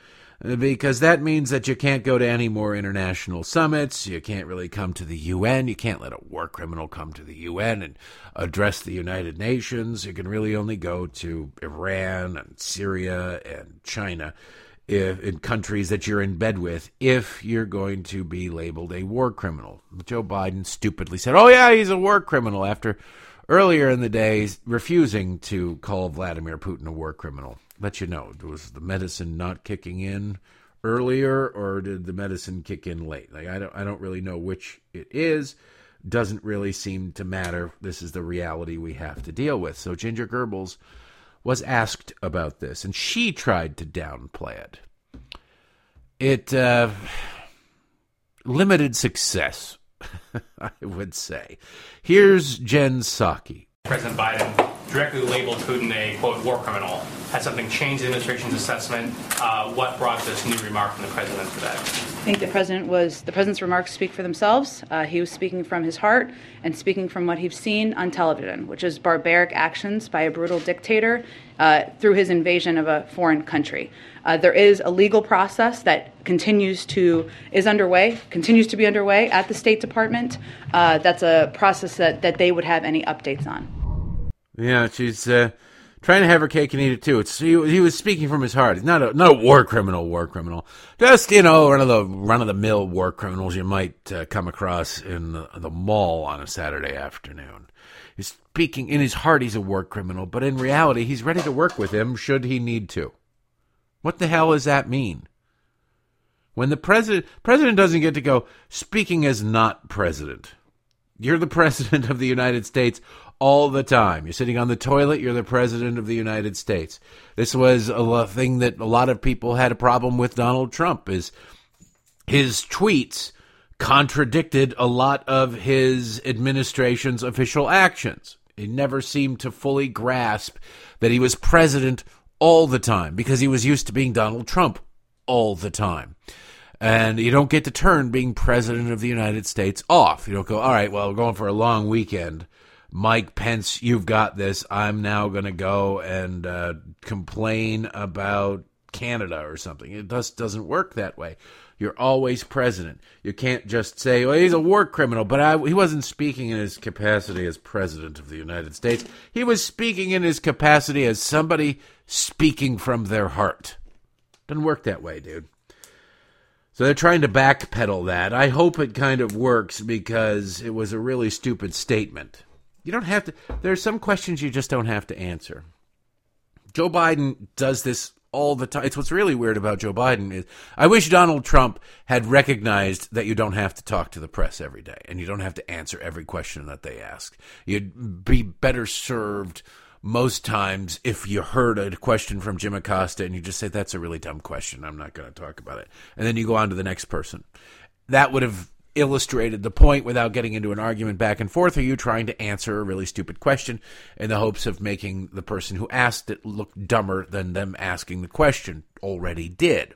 because that means that you can't go to any more international summits. You can't really come to the UN. You can't let a war criminal come to the UN and address the United Nations. You can really only go to Iran and Syria and China if, in countries that you're in bed with if you're going to be labeled a war criminal. Joe Biden stupidly said, oh, yeah, he's a war criminal after earlier in the day refusing to call Vladimir Putin a war criminal let you know. Was the medicine not kicking in earlier, or did the medicine kick in late? Like I don't, I don't really know which it is. Doesn't really seem to matter. This is the reality we have to deal with. So Ginger Goebbels was asked about this, and she tried to downplay it. It uh, limited success, (laughs) I would say. Here's Jen Psaki. President Biden directly labeled Putin a quote war criminal. Has something changed the administration's assessment? Uh, what brought this new remark from the president today? I think the president was the president's remarks speak for themselves. Uh, he was speaking from his heart and speaking from what he's seen on television, which is barbaric actions by a brutal dictator uh, through his invasion of a foreign country. Uh, there is a legal process that continues to is underway, continues to be underway at the State Department. Uh, that's a process that, that they would have any updates on. Yeah, she's uh, trying to have her cake and eat it too. It's he, he was speaking from his heart. He's not a not a war criminal, war criminal. Just you know, one of the run of the mill war criminals you might uh, come across in the, the mall on a Saturday afternoon. He's speaking in his heart. He's a war criminal, but in reality, he's ready to work with him should he need to. What the hell does that mean? When the president president doesn't get to go speaking as not president. You're the (laughs) president of the United States all the time. You're sitting on the toilet, you're the president of the United States. This was a thing that a lot of people had a problem with Donald Trump is his tweets contradicted a lot of his administration's official actions. He never seemed to fully grasp that he was president all the time because he was used to being Donald Trump all the time. And you don't get to turn being president of the United States off. You don't go, all right, well, we're going for a long weekend. Mike Pence, you've got this. I'm now going to go and uh, complain about Canada or something. It just doesn't work that way. You're always president. You can't just say, well, he's a war criminal, but I, he wasn't speaking in his capacity as president of the United States. He was speaking in his capacity as somebody speaking from their heart. Doesn't work that way, dude. So they're trying to backpedal that. I hope it kind of works because it was a really stupid statement. You don't have to. There are some questions you just don't have to answer. Joe Biden does this all the time. It's what's really weird about Joe Biden is I wish Donald Trump had recognized that you don't have to talk to the press every day and you don't have to answer every question that they ask. You'd be better served most times if you heard a question from Jim Acosta and you just say that's a really dumb question. I'm not going to talk about it. And then you go on to the next person. That would have illustrated the point without getting into an argument back and forth? Are you trying to answer a really stupid question in the hopes of making the person who asked it look dumber than them asking the question already did?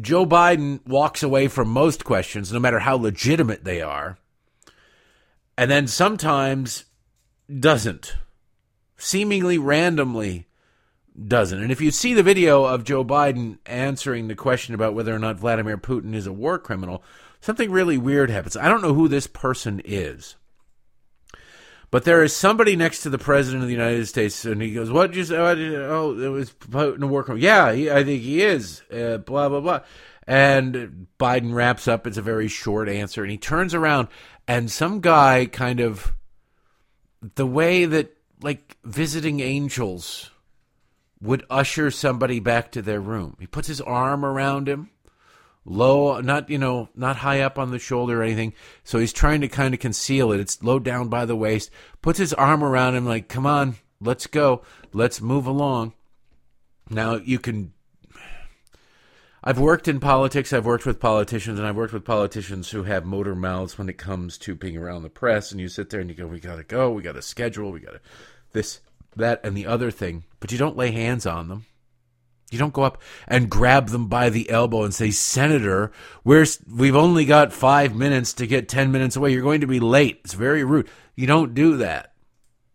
Joe Biden walks away from most questions, no matter how legitimate they are, and then sometimes doesn't. Seemingly randomly doesn't. And if you see the video of Joe Biden answering the question about whether or not Vladimir Putin is a war criminal, something really weird happens. I don't know who this person is. But there is somebody next to the president of the United States, and he goes, "What did you say? Oh, it was Putin criminal." Yeah, he, I think he is. Uh, blah blah blah. And Biden wraps up. It's a very short answer, and he turns around, and some guy kind of the way that like visiting angels would usher somebody back to their room. He puts his arm around him low, not you know, not high up on the shoulder or anything. So he's trying to kind of conceal it. It's low down by the waist. Puts his arm around him, like, "Come on, let's go, let's move along." Now you can. I've worked in politics. I've worked with politicians, and I've worked with politicians who have motor mouths when it comes to being around the press. And you sit there and you go, "We got to go. We got to schedule. We got to this, that, and the other thing." But you don't lay hands on them. You don't go up and grab them by the elbow and say, Senator, we're, we've only got five minutes to get 10 minutes away. You're going to be late. It's very rude. You don't do that.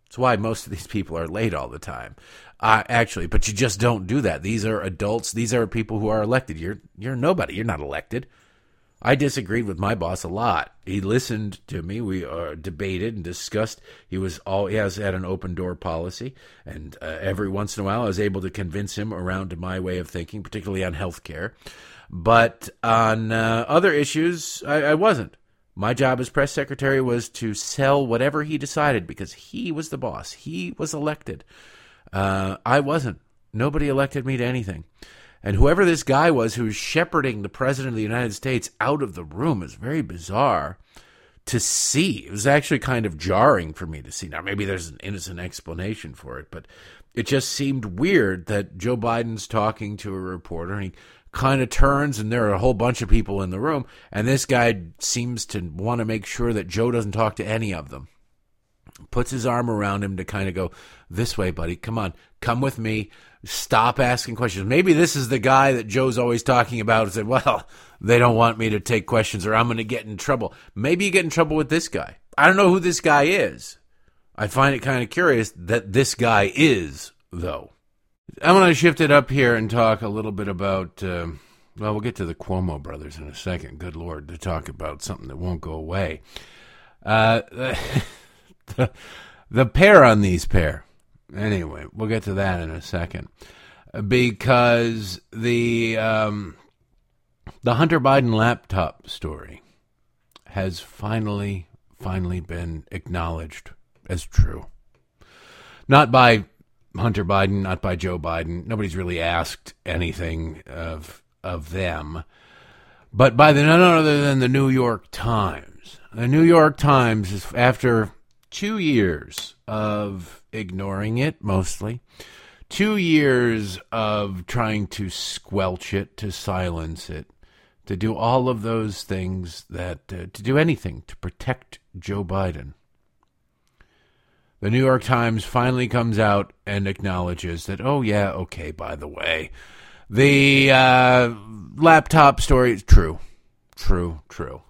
It's why most of these people are late all the time. Uh, actually, but you just don't do that. These are adults. These are people who are elected. You're you're nobody. You're not elected. I disagreed with my boss a lot. He listened to me. We uh, debated and discussed. He was all he has had an open door policy, and uh, every once in a while, I was able to convince him around to my way of thinking, particularly on health care. But on uh, other issues, I, I wasn't. My job as press secretary was to sell whatever he decided because he was the boss. He was elected. Uh, I wasn't. Nobody elected me to anything. And whoever this guy was who was shepherding the president of the United States out of the room is very bizarre to see. It was actually kind of jarring for me to see. Now, maybe there's an innocent explanation for it, but it just seemed weird that Joe Biden's talking to a reporter and he kind of turns and there are a whole bunch of people in the room and this guy seems to want to make sure that Joe doesn't talk to any of them. Puts his arm around him to kind of go, This way, buddy. Come on. Come with me. Stop asking questions. Maybe this is the guy that Joe's always talking about and said, Well, they don't want me to take questions or I'm going to get in trouble. Maybe you get in trouble with this guy. I don't know who this guy is. I find it kind of curious that this guy is, though. I want to shift it up here and talk a little bit about. Uh, well, we'll get to the Cuomo brothers in a second. Good Lord, to talk about something that won't go away. Uh, (laughs) the, the pair on these pair. Anyway, we'll get to that in a second. Because the um, the Hunter Biden laptop story has finally, finally been acknowledged as true. Not by Hunter Biden, not by Joe Biden. Nobody's really asked anything of of them, but by the none other than the New York Times. The New York Times is after two years of ignoring it mostly, two years of trying to squelch it, to silence it, to do all of those things that uh, to do anything to protect Joe Biden the New York Times finally comes out and acknowledges that, oh, yeah, okay, by the way, the uh, laptop story is true. True, true.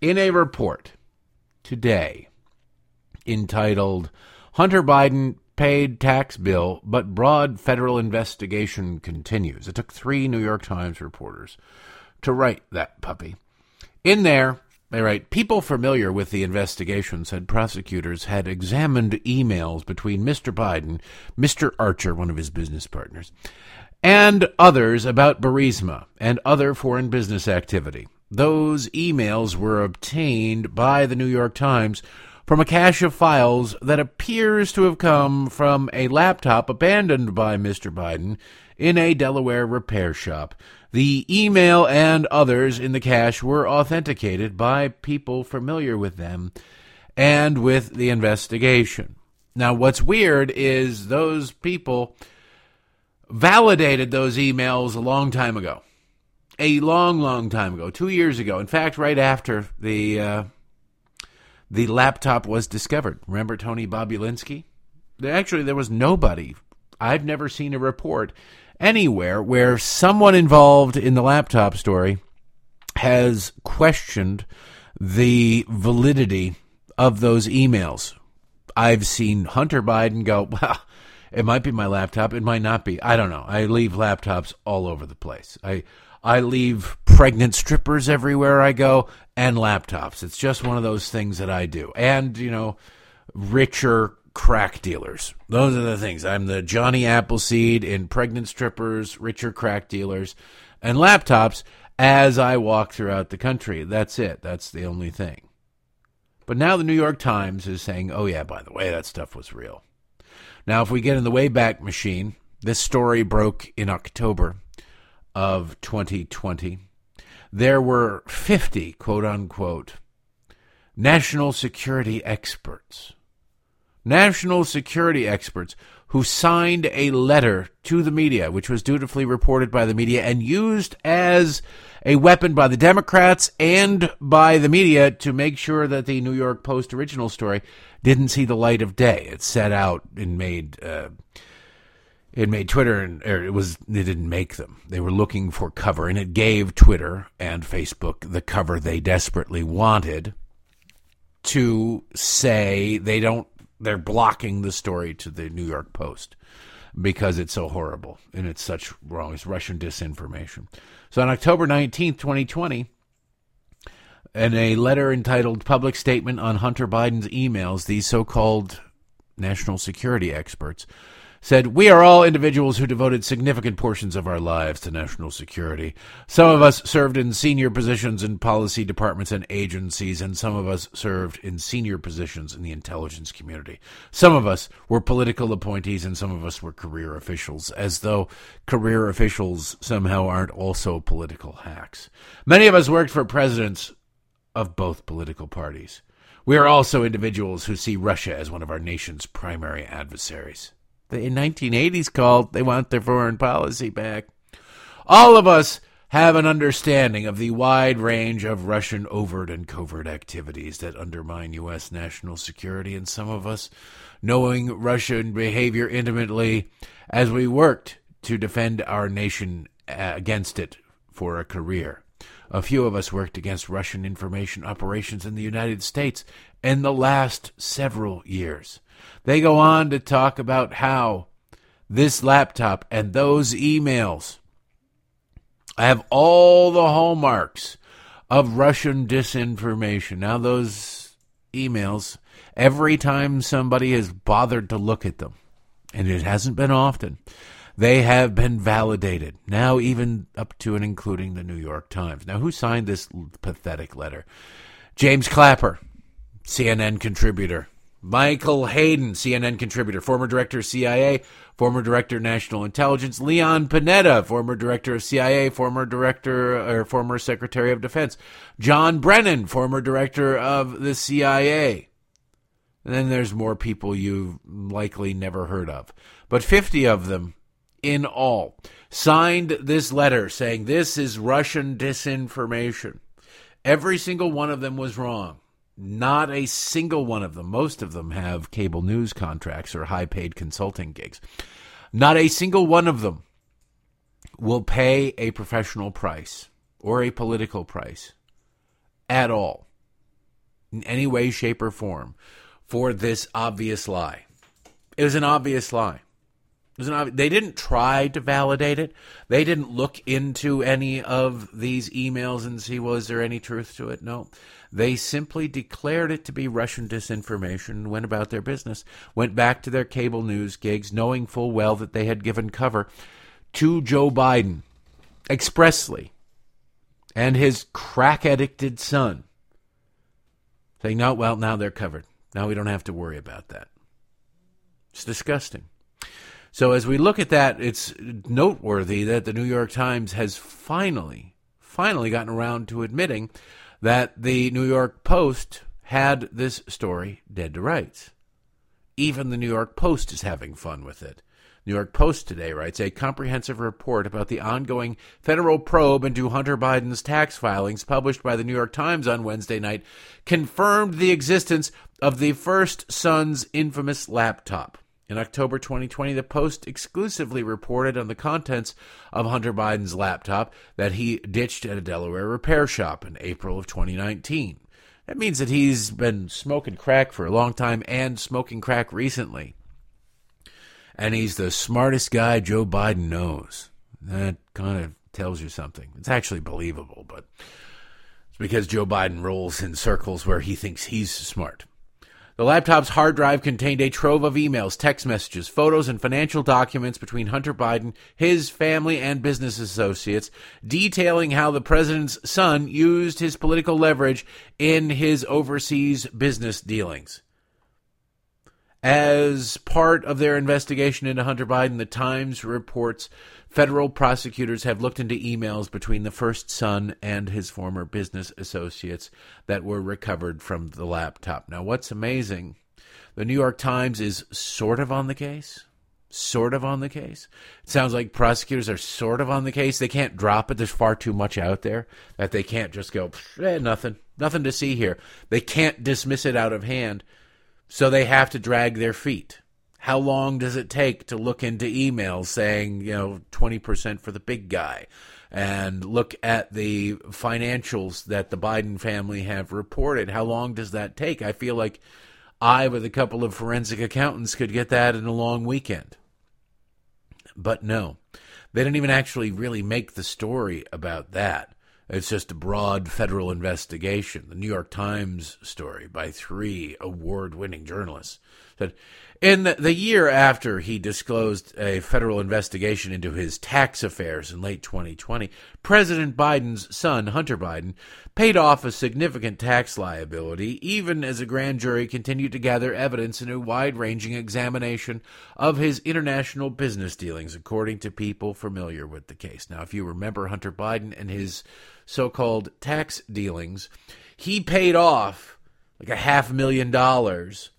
In a report today entitled Hunter Biden paid tax bill, but broad federal investigation continues. It took three New York Times reporters to write that puppy. In there, they write People familiar with the investigation said prosecutors had examined emails between Mr. Biden, Mr. Archer, one of his business partners, and others about Burisma and other foreign business activity. Those emails were obtained by the New York Times from a cache of files that appears to have come from a laptop abandoned by Mr. Biden in a Delaware repair shop. The email and others in the cache were authenticated by people familiar with them and with the investigation. Now, what's weird is those people validated those emails a long time ago. A long, long time ago, two years ago. In fact, right after the uh, the laptop was discovered. Remember Tony Bobulinski? Actually, there was nobody. I've never seen a report anywhere where someone involved in the laptop story has questioned the validity of those emails. I've seen Hunter Biden go, (laughs) well, it might be my laptop, it might not be. I don't know. I leave laptops all over the place. I I leave pregnant strippers everywhere I go and laptops. It's just one of those things that I do. And, you know, richer crack dealers. Those are the things. I'm the Johnny Appleseed in pregnant strippers, richer crack dealers, and laptops as I walk throughout the country. That's it. That's the only thing. But now the New York Times is saying, oh, yeah, by the way, that stuff was real. Now, if we get in the Wayback Machine, this story broke in October of 2020. There were 50, quote unquote, national security experts national security experts who signed a letter to the media, which was dutifully reported by the media and used as a weapon by the Democrats and by the media to make sure that the New York Post original story didn't see the light of day. It set out and made. Uh, it made Twitter and it was it didn't make them. They were looking for cover, and it gave Twitter and Facebook the cover they desperately wanted to say they don't they're blocking the story to the New York Post because it's so horrible and it's such wrong. It's Russian disinformation. So on October 19th, 2020, in a letter entitled Public Statement on Hunter Biden's Emails, these so called national security experts said, We are all individuals who devoted significant portions of our lives to national security. Some of us served in senior positions in policy departments and agencies, and some of us served in senior positions in the intelligence community. Some of us were political appointees, and some of us were career officials, as though career officials somehow aren't also political hacks. Many of us worked for presidents of both political parties. We are also individuals who see Russia as one of our nation's primary adversaries the 1980s called They Want Their Foreign Policy Back. All of us have an understanding of the wide range of Russian overt and covert activities that undermine U.S. national security, and some of us knowing Russian behavior intimately as we worked to defend our nation uh, against it for a career. A few of us worked against Russian information operations in the United States in the last several years. They go on to talk about how this laptop and those emails have all the hallmarks of Russian disinformation. Now, those emails, every time somebody has bothered to look at them, and it hasn't been often, they have been validated. Now, even up to and including the New York Times. Now, who signed this pathetic letter? James Clapper, CNN contributor. Michael Hayden, CNN contributor, former director of CIA, former director of national intelligence, Leon Panetta, former director of CIA, former director or former secretary of defense, John Brennan, former director of the CIA. And then there's more people you've likely never heard of. But 50 of them in all signed this letter saying this is Russian disinformation. Every single one of them was wrong. Not a single one of them, most of them have cable news contracts or high paid consulting gigs. Not a single one of them will pay a professional price or a political price at all, in any way, shape, or form, for this obvious lie. It was an obvious lie. Obvious, they didn't try to validate it. They didn't look into any of these emails and see was there any truth to it. No, they simply declared it to be Russian disinformation went about their business, went back to their cable news gigs, knowing full well that they had given cover to Joe Biden expressly and his crack addicted son, saying, No, well, now they're covered. Now we don't have to worry about that. It's disgusting. So as we look at that, it's noteworthy that the New York Times has finally, finally gotten around to admitting that the New York Post had this story dead to rights. Even the New York Post is having fun with it. New York Post today writes a comprehensive report about the ongoing federal probe into Hunter Biden's tax filings published by the New York Times on Wednesday night confirmed the existence of the first son's infamous laptop. In October 2020, the Post exclusively reported on the contents of Hunter Biden's laptop that he ditched at a Delaware repair shop in April of 2019. That means that he's been smoking crack for a long time and smoking crack recently. And he's the smartest guy Joe Biden knows. That kind of tells you something. It's actually believable, but it's because Joe Biden rolls in circles where he thinks he's smart. The laptop's hard drive contained a trove of emails, text messages, photos, and financial documents between Hunter Biden, his family, and business associates, detailing how the president's son used his political leverage in his overseas business dealings. As part of their investigation into Hunter Biden, the Times reports Federal prosecutors have looked into emails between the first son and his former business associates that were recovered from the laptop. Now, what's amazing, the New York Times is sort of on the case. Sort of on the case. It sounds like prosecutors are sort of on the case. They can't drop it. There's far too much out there that they can't just go, eh, nothing, nothing to see here. They can't dismiss it out of hand. So they have to drag their feet how long does it take to look into emails saying, you know, 20% for the big guy? And look at the financials that the Biden family have reported. How long does that take? I feel like I, with a couple of forensic accountants, could get that in a long weekend. But no, they didn't even actually really make the story about that. It's just a broad federal investigation. The New York Times story by three award winning journalists said in the, year after he disclosed a federal investigation into his tax affairs in late 2020, President Biden's son, Hunter Biden, paid off a significant tax liability, even as a grand jury continued to gather evidence in a wide ranging examination of his international business dealings, according to people familiar with the case. Now, if you remember Hunter Biden and his so called tax dealings, he paid off like a half million dollars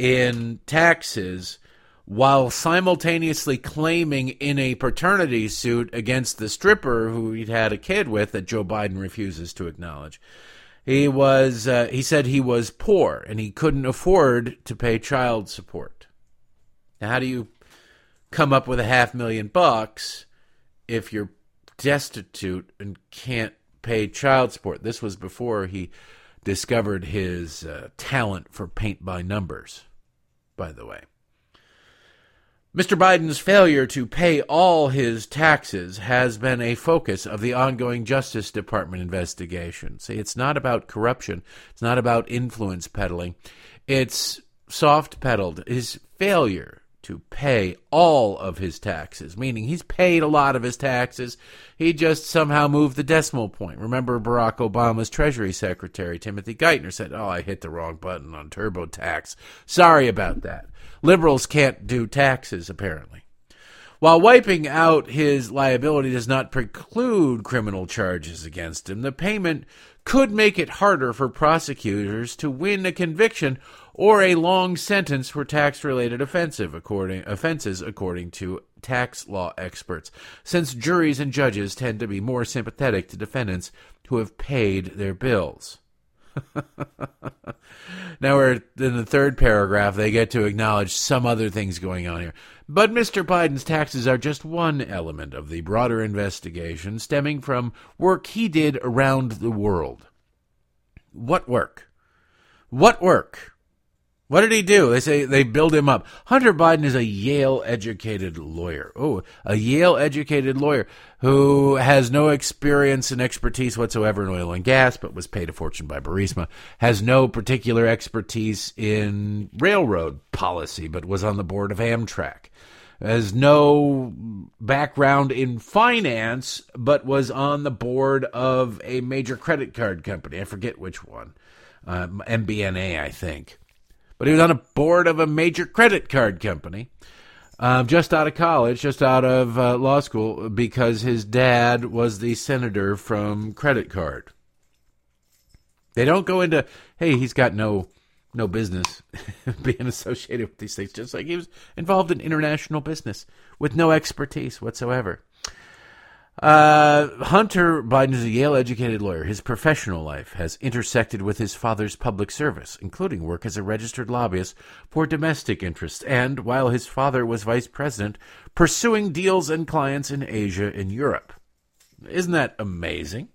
in taxes while simultaneously claiming in a paternity suit against the stripper who he'd had a kid with that Joe Biden refuses to acknowledge. He was uh, he said he was poor and he couldn't afford to pay child support. Now how do you come up with a half million bucks if you're destitute and can't pay child support? This was before he discovered his uh, talent for paint by numbers by the way. Mr. Biden's failure to pay all his taxes has been a focus of the ongoing Justice Department investigation. See, it's not about corruption, it's not about influence peddling, it's soft pedaled. His failure to pay all of his taxes, meaning he's paid a lot of his taxes. He just somehow moved the decimal point. Remember Barack Obama's Treasury Secretary, Timothy Geithner, said, Oh, I hit the wrong button on TurboTax. Sorry about that. Liberals can't do taxes, apparently. While wiping out his liability does not preclude criminal charges against him, the payment could make it harder for prosecutors to win a conviction or a long sentence for tax related offensive according offenses according to tax law experts since juries and judges tend to be more sympathetic to defendants who have paid their bills (laughs) now we're in the third paragraph they get to acknowledge some other things going on here but Mr. Biden's taxes are just one element of the broader investigation stemming from work he did around the world. What work? What work? What did he do? They say they build him up. Hunter Biden is a Yale educated lawyer. Oh, a Yale educated lawyer who has no experience and expertise whatsoever in oil and gas, but was paid a fortune by Burisma. Has no particular expertise in railroad policy, but was on the board of Amtrak. Has no background in finance, but was on the board of a major credit card company. I forget which one. Uh, MBNA, I think but he was on a board of a major credit card company. Um, just out of college, just out of uh, law school, because his dad was the senator from Credit Card. They don't go into, hey, he's got no no business (laughs) being associated with these things, just like he was involved in international business with no expertise whatsoever. Uh, Hunter Biden is a Yale educated lawyer. His professional life has intersected with his father's public service, including work as a registered lobbyist for domestic interests, and while his father was vice president, pursuing deals and clients in Asia and Europe. Isn't that amazing?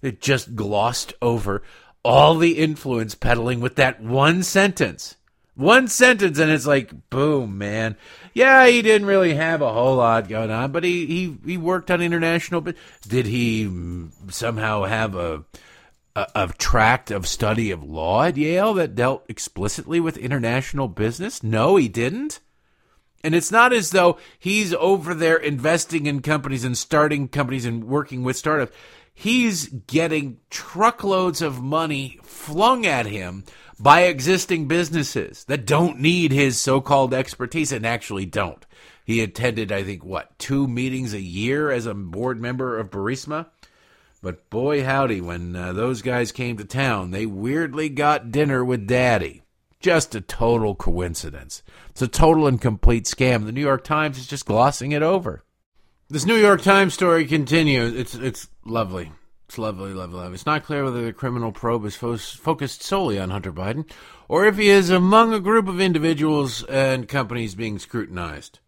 It just glossed over all the influence peddling with that one sentence. One sentence, and it's like, boom, man yeah, he didn't really have a whole lot going on, but he he, he worked on international. But did he somehow have a, a a tract of study of law at Yale that dealt explicitly with international business? No, he didn't. And it's not as though he's over there investing in companies and starting companies and working with startups. He's getting truckloads of money flung at him by existing businesses that don't need his so called expertise and actually don't. He attended, I think, what, two meetings a year as a board member of Burisma? But boy, howdy, when uh, those guys came to town, they weirdly got dinner with Daddy. Just a total coincidence. It's a total and complete scam. The New York Times is just glossing it over. This New York Times story continues. It's it's lovely. It's lovely, lovely, lovely. It's not clear whether the criminal probe is fo- focused solely on Hunter Biden or if he is among a group of individuals and companies being scrutinized.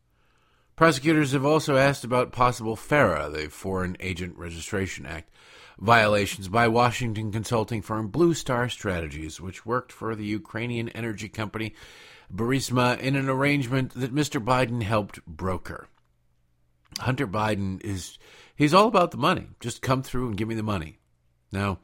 Prosecutors have also asked about possible FARA, the Foreign Agent Registration Act, violations by Washington consulting firm Blue Star Strategies, which worked for the Ukrainian energy company Burisma in an arrangement that Mr. Biden helped broker. Hunter Biden is he's all about the money. Just come through and give me the money. Now,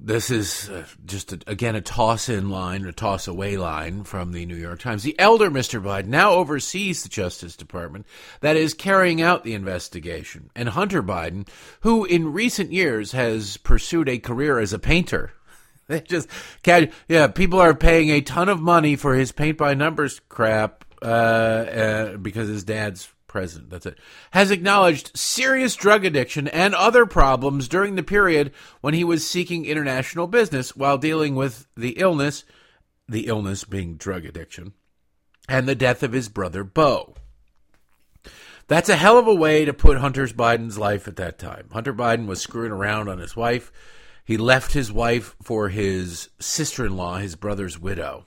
this is uh, just, a, again, a toss in line, a toss away line from the New York Times. The elder Mr. Biden now oversees the Justice Department that is carrying out the investigation. And Hunter Biden, who in recent years has pursued a career as a painter, (laughs) they just, yeah, people are paying a ton of money for his paint by numbers crap uh, uh, because his dad's president, that's it, has acknowledged serious drug addiction and other problems during the period when he was seeking international business while dealing with the illness, the illness being drug addiction, and the death of his brother Beau. That's a hell of a way to put Hunter Biden's life at that time. Hunter Biden was screwing around on his wife. He left his wife for his sister in law, his brother's widow.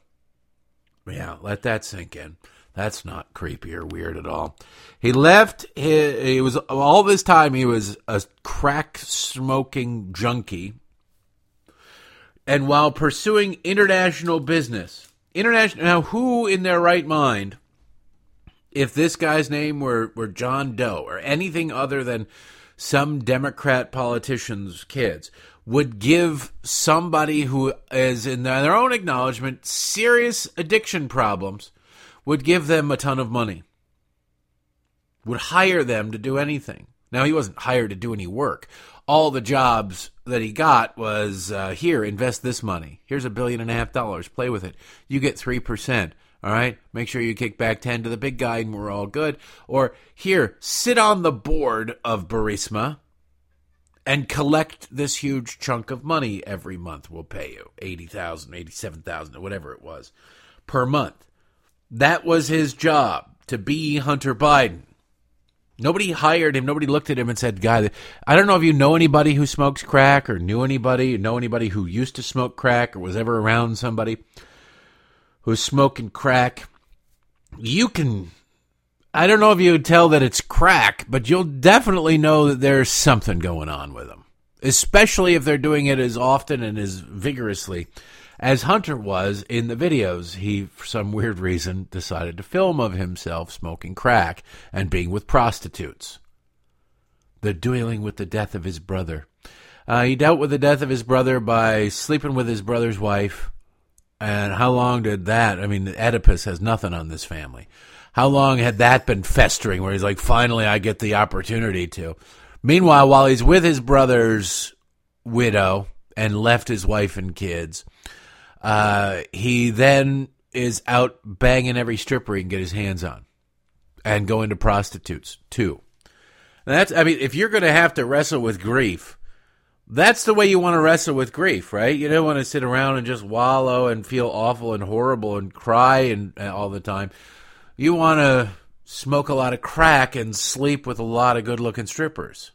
Yeah, let that sink in. That's not creepy or weird at all. He left. He, he was all this time. He was a crack smoking junkie, and while pursuing international business, international. Now, who in their right mind, if this guy's name were were John Doe or anything other than some Democrat politician's kids, would give somebody who is in their own acknowledgement serious addiction problems would give them a ton of money, would hire them to do anything. Now, he wasn't hired to do any work. All the jobs that he got was uh, here, invest this money. Here's a billion and a half dollars. Play with it. You get 3%. All right. Make sure you kick back 10 to the big guy and we're all good. Or here, sit on the board of Burisma and collect this huge chunk of money every month. We'll pay you 80,000, 87,000, whatever it was per month. That was his job to be Hunter Biden. Nobody hired him. Nobody looked at him and said, "Guy, I don't know if you know anybody who smokes crack, or knew anybody, or know anybody who used to smoke crack, or was ever around somebody who's smoking crack. You can. I don't know if you would tell that it's crack, but you'll definitely know that there's something going on with them, especially if they're doing it as often and as vigorously as Hunter was in the videos. He, for some weird reason, decided to film of himself smoking crack and being with prostitutes. The dealing with the death of his brother. Uh, he dealt with the death of his brother by sleeping with his brother's wife. And how long did that? I mean, Oedipus has nothing on this family. How long had that been festering where he's like, finally, I get the opportunity to? Meanwhile, while he's with his brother's widow and left his wife and kids, uh, he then is out banging every stripper he can get his hands on and going to prostitutes too. And that's, I mean, if you're going to have to wrestle with grief, that's the way you want to wrestle with grief, right? You don't want to sit around and just wallow and feel awful and horrible and cry and, and all the time. You want to smoke a lot of crack and sleep with a lot of good looking strippers.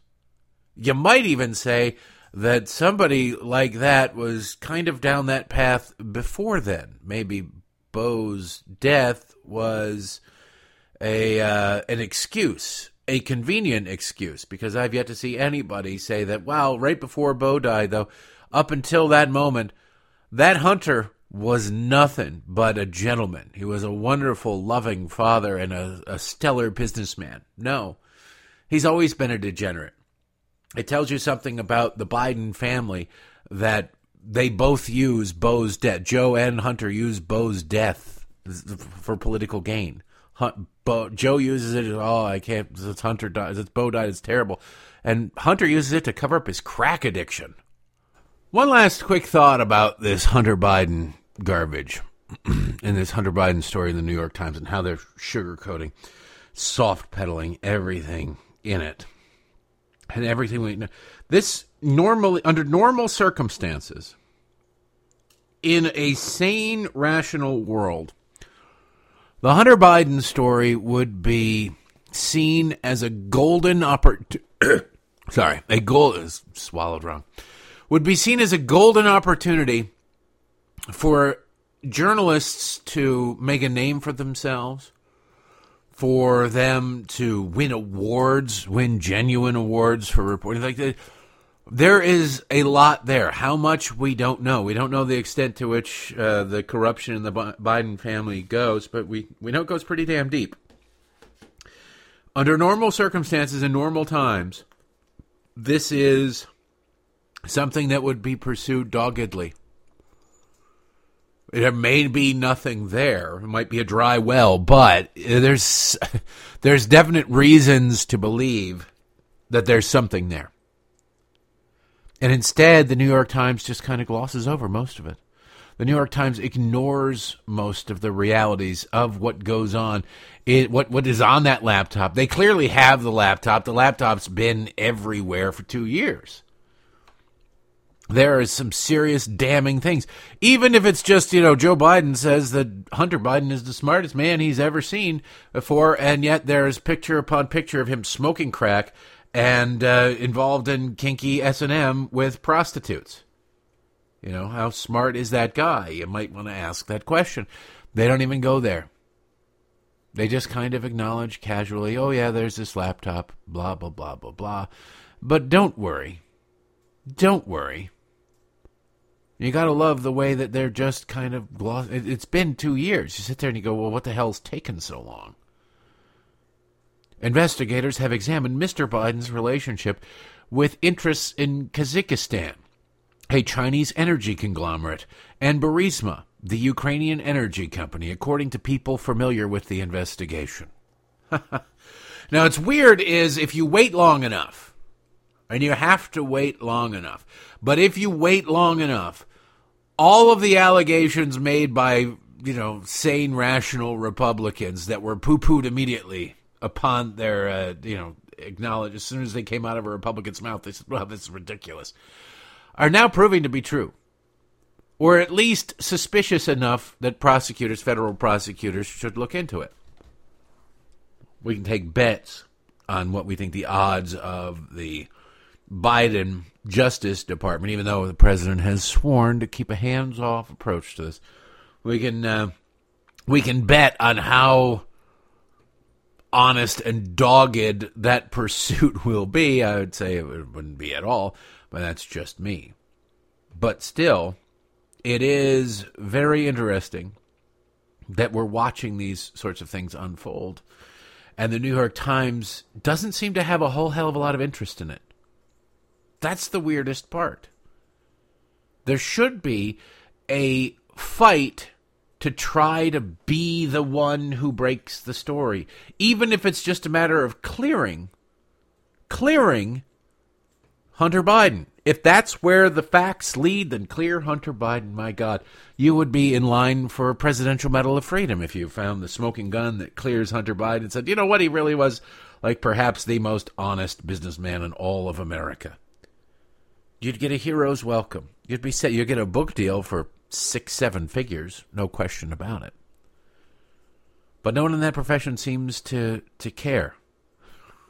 You might even say, that somebody like that was kind of down that path before then. Maybe Beau's death was a uh, an excuse, a convenient excuse, because I've yet to see anybody say that. Wow, right before Beau died, though, up until that moment, that hunter was nothing but a gentleman. He was a wonderful, loving father and a, a stellar businessman. No, he's always been a degenerate it tells you something about the Biden family that they both use Beau's death. Joe and Hunter use Beau's death for political gain. Beau, Joe uses it. Oh, I can't. It's Hunter died. It's Beau died. It's terrible. And Hunter uses it to cover up his crack addiction. One last quick thought about this Hunter Biden garbage (clears throat) and this Hunter Biden story in the New York Times and how they're sugarcoating, soft pedaling everything in it and everything we know. This normally, under normal circumstances, in a sane, rational world, the Hunter Biden story would be seen as a golden opportunity. (coughs) sorry, a gold is swallowed wrong. Would be seen as a golden opportunity for journalists to make a name for themselves, for them to win awards, win genuine awards for reporting. Like, there is a lot there. How much we don't know. We don't know the extent to which uh, the corruption in the Biden family goes, but we, we know it goes pretty damn deep. Under normal circumstances in normal times, this is something that would be pursued doggedly. There may be nothing there. It might be a dry well, but uh, there's (laughs) there's definite reasons to believe that there's something there. And instead, the New York Times just kind of glosses over most of it. The New York Times ignores most of the realities of what goes on, it, what what is on that laptop. They clearly have the laptop. The laptop's been everywhere for two years. There is some serious damning things. Even if it's just, you know, Joe Biden says that Hunter Biden is the smartest man he's ever seen before, and yet there is picture upon picture of him smoking crack and uh, involved in kinky S and M with prostitutes. You know, how smart is that guy? You might want to ask that question. They don't even go there. They just kind of acknowledge casually, oh, yeah, there's this laptop, blah, blah, blah, blah, blah. But don't worry. Don't worry. You got to love the way that they're just kind of gloss. It's been two years. You sit there and you go, well, what the hell's taken so long? Investigators have examined Mr. Biden's relationship with interests in Kazakhstan, a Chinese energy conglomerate, and Burisma, the Ukrainian energy company, according to people familiar with the investigation. (laughs) now, it's weird is if you wait long enough, and you have to wait long enough, but if you wait long enough, all of the allegations made by, you know, sane, rational Republicans that were poo pooed immediately upon their, uh, you know, acknowledge as soon as they came out of a Republican's mouth, they said, well, this is ridiculous, are now proving to be true. Or at least suspicious enough that prosecutors, federal prosecutors, should look into it. We can take bets on what we think the odds of the Biden Justice Department, even though the president has sworn to keep a hands-off approach to this. We can uh, we can bet on how honest and dogged that (laughs) pursuit will be. I would say it wouldn't be at all, but that's just me. But still, it is very interesting that we're watching these sorts of things unfold. And the New York Times doesn't seem to have a whole hell of a lot of interest in it. That's the weirdest part. There should be a fight to try to be the one who breaks the story, even if it's just a matter of clearing, clearing Hunter Biden. If that's where the facts lead, then clear Hunter Biden. My God, you would be in line for a Presidential Medal of Freedom if you found the smoking gun that clears Hunter Biden and said, you know what, he really was like perhaps the most honest businessman in all of America. You'd get a hero's welcome. You'd be set. You'd get a book deal for six, seven figures, no question about it. But no one in that profession seems to to care. (laughs)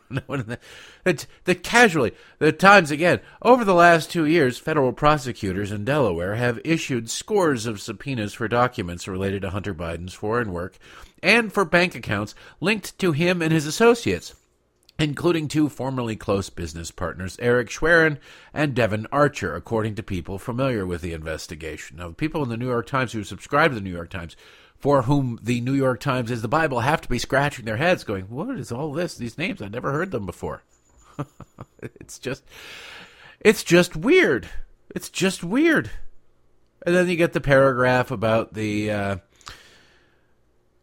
No one in that, It's the casually, the times again, over the last two years, federal prosecutors in Delaware have issued scores of subpoenas for documents related to Hunter Biden's foreign work and for bank accounts linked to him and his associates including two formerly close business partners, Eric Schwerin and Devon Archer, according to people familiar with the investigation. Now, people in the New York Times who subscribe to the New York Times, for whom the New York Times is the Bible, have to be scratching their heads going, What is all this? These names, I never heard them before. (laughs) it's just, it's just weird. It's just weird. And then you get the paragraph about the, uh,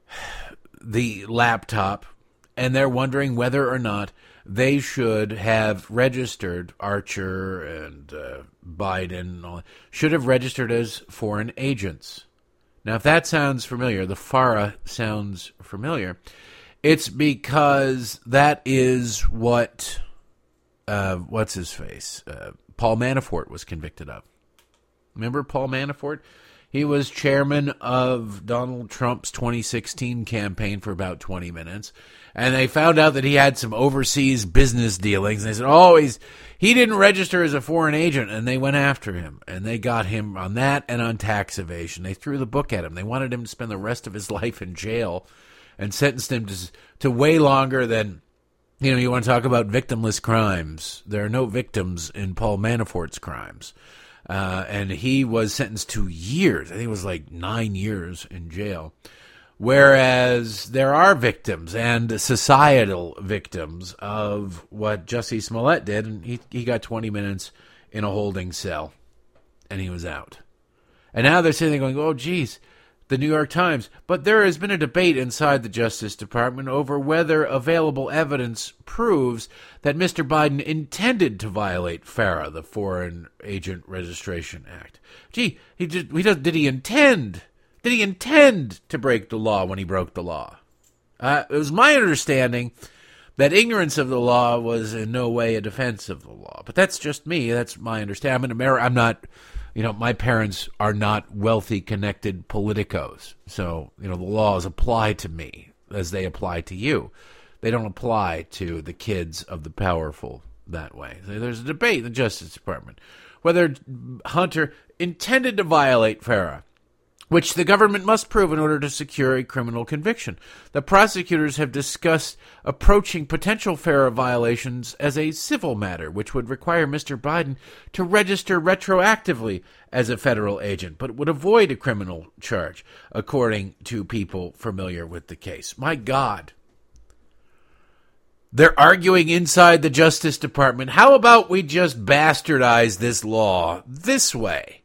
(sighs) the laptop and they're wondering whether or not they should have registered Archer and uh, Biden should have registered as foreign agents. Now, if that sounds familiar, the FARA sounds familiar. It's because that is what uh, what's his face uh, Paul Manafort was convicted of. Remember Paul Manafort? He was chairman of Donald Trump's 2016 campaign for about 20 minutes and they found out that he had some overseas business dealings. And they said, "Oh, he's he didn't register as a foreign agent," and they went after him, and they got him on that and on tax evasion. They threw the book at him. They wanted him to spend the rest of his (laughs) life in jail, and sentenced him to to way longer than You know, you want to talk about victimless crimes. There are no victims in Paul Manafort's crimes. Uh, and he was sentenced to years. I think it was like nine years in jail. Whereas there are victims and societal victims of what Jussie Smollett did, and he, he got 20 minutes in a holding cell and he was out. And now they're sitting there going, oh, geez, the New York Times. But there has been a debate inside the Justice Department over whether available evidence proves that Mr. Biden intended to violate FARA, the Foreign Agent Registration Act. Gee, he did, he does, did he intend? Did he intend to break the law when he broke the law? Uh, it was my understanding that ignorance of the law was in no way a defense of the law. But that's just me. That's my understanding. I'm an American. I'm not you know, my parents are not wealthy, connected politicos. So, you know, the laws apply to me as they apply to you. They don't apply to the kids of the powerful that way. There's a debate in the Justice Department whether Hunter intended to violate FARA which the government must prove in order to secure a criminal conviction. The prosecutors have discussed approaching potential FARA violations as a civil matter, which would require Mr. Biden to register retroactively as a federal agent, but would avoid a criminal charge, according to people familiar with the case. My God. They're arguing inside the Justice Department. How about we just bastardize this law this way?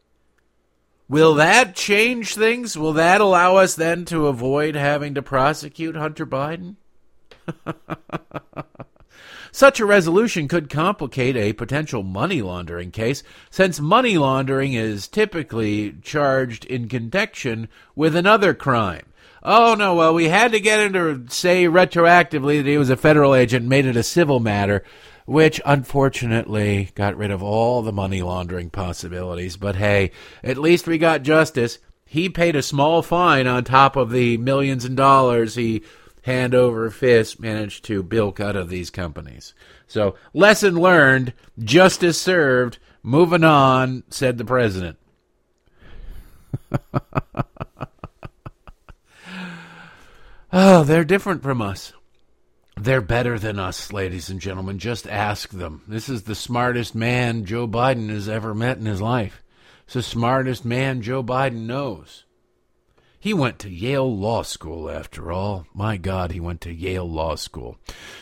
Will that change things? Will that allow us then to avoid having to prosecute Hunter Biden? (laughs) Such a resolution could complicate a potential money laundering case, since money laundering is typically charged in connection with another crime. Oh no, well, we had to get him to say retroactively that he was a federal agent, made it a civil matter which unfortunately got rid of all the money laundering possibilities. But hey, at least we got justice. He paid a small fine on top of the millions and dollars he hand over fist managed to bilk out of these companies. So, lesson learned, justice served. Moving on, said the president. (laughs) oh, they're different from us. They're better than us, ladies and gentlemen. Just ask them. This is the smartest man Joe Biden has ever met in his life. It's the smartest man Joe Biden knows. He went to Yale Law School, after all. My God, he went to Yale Law School.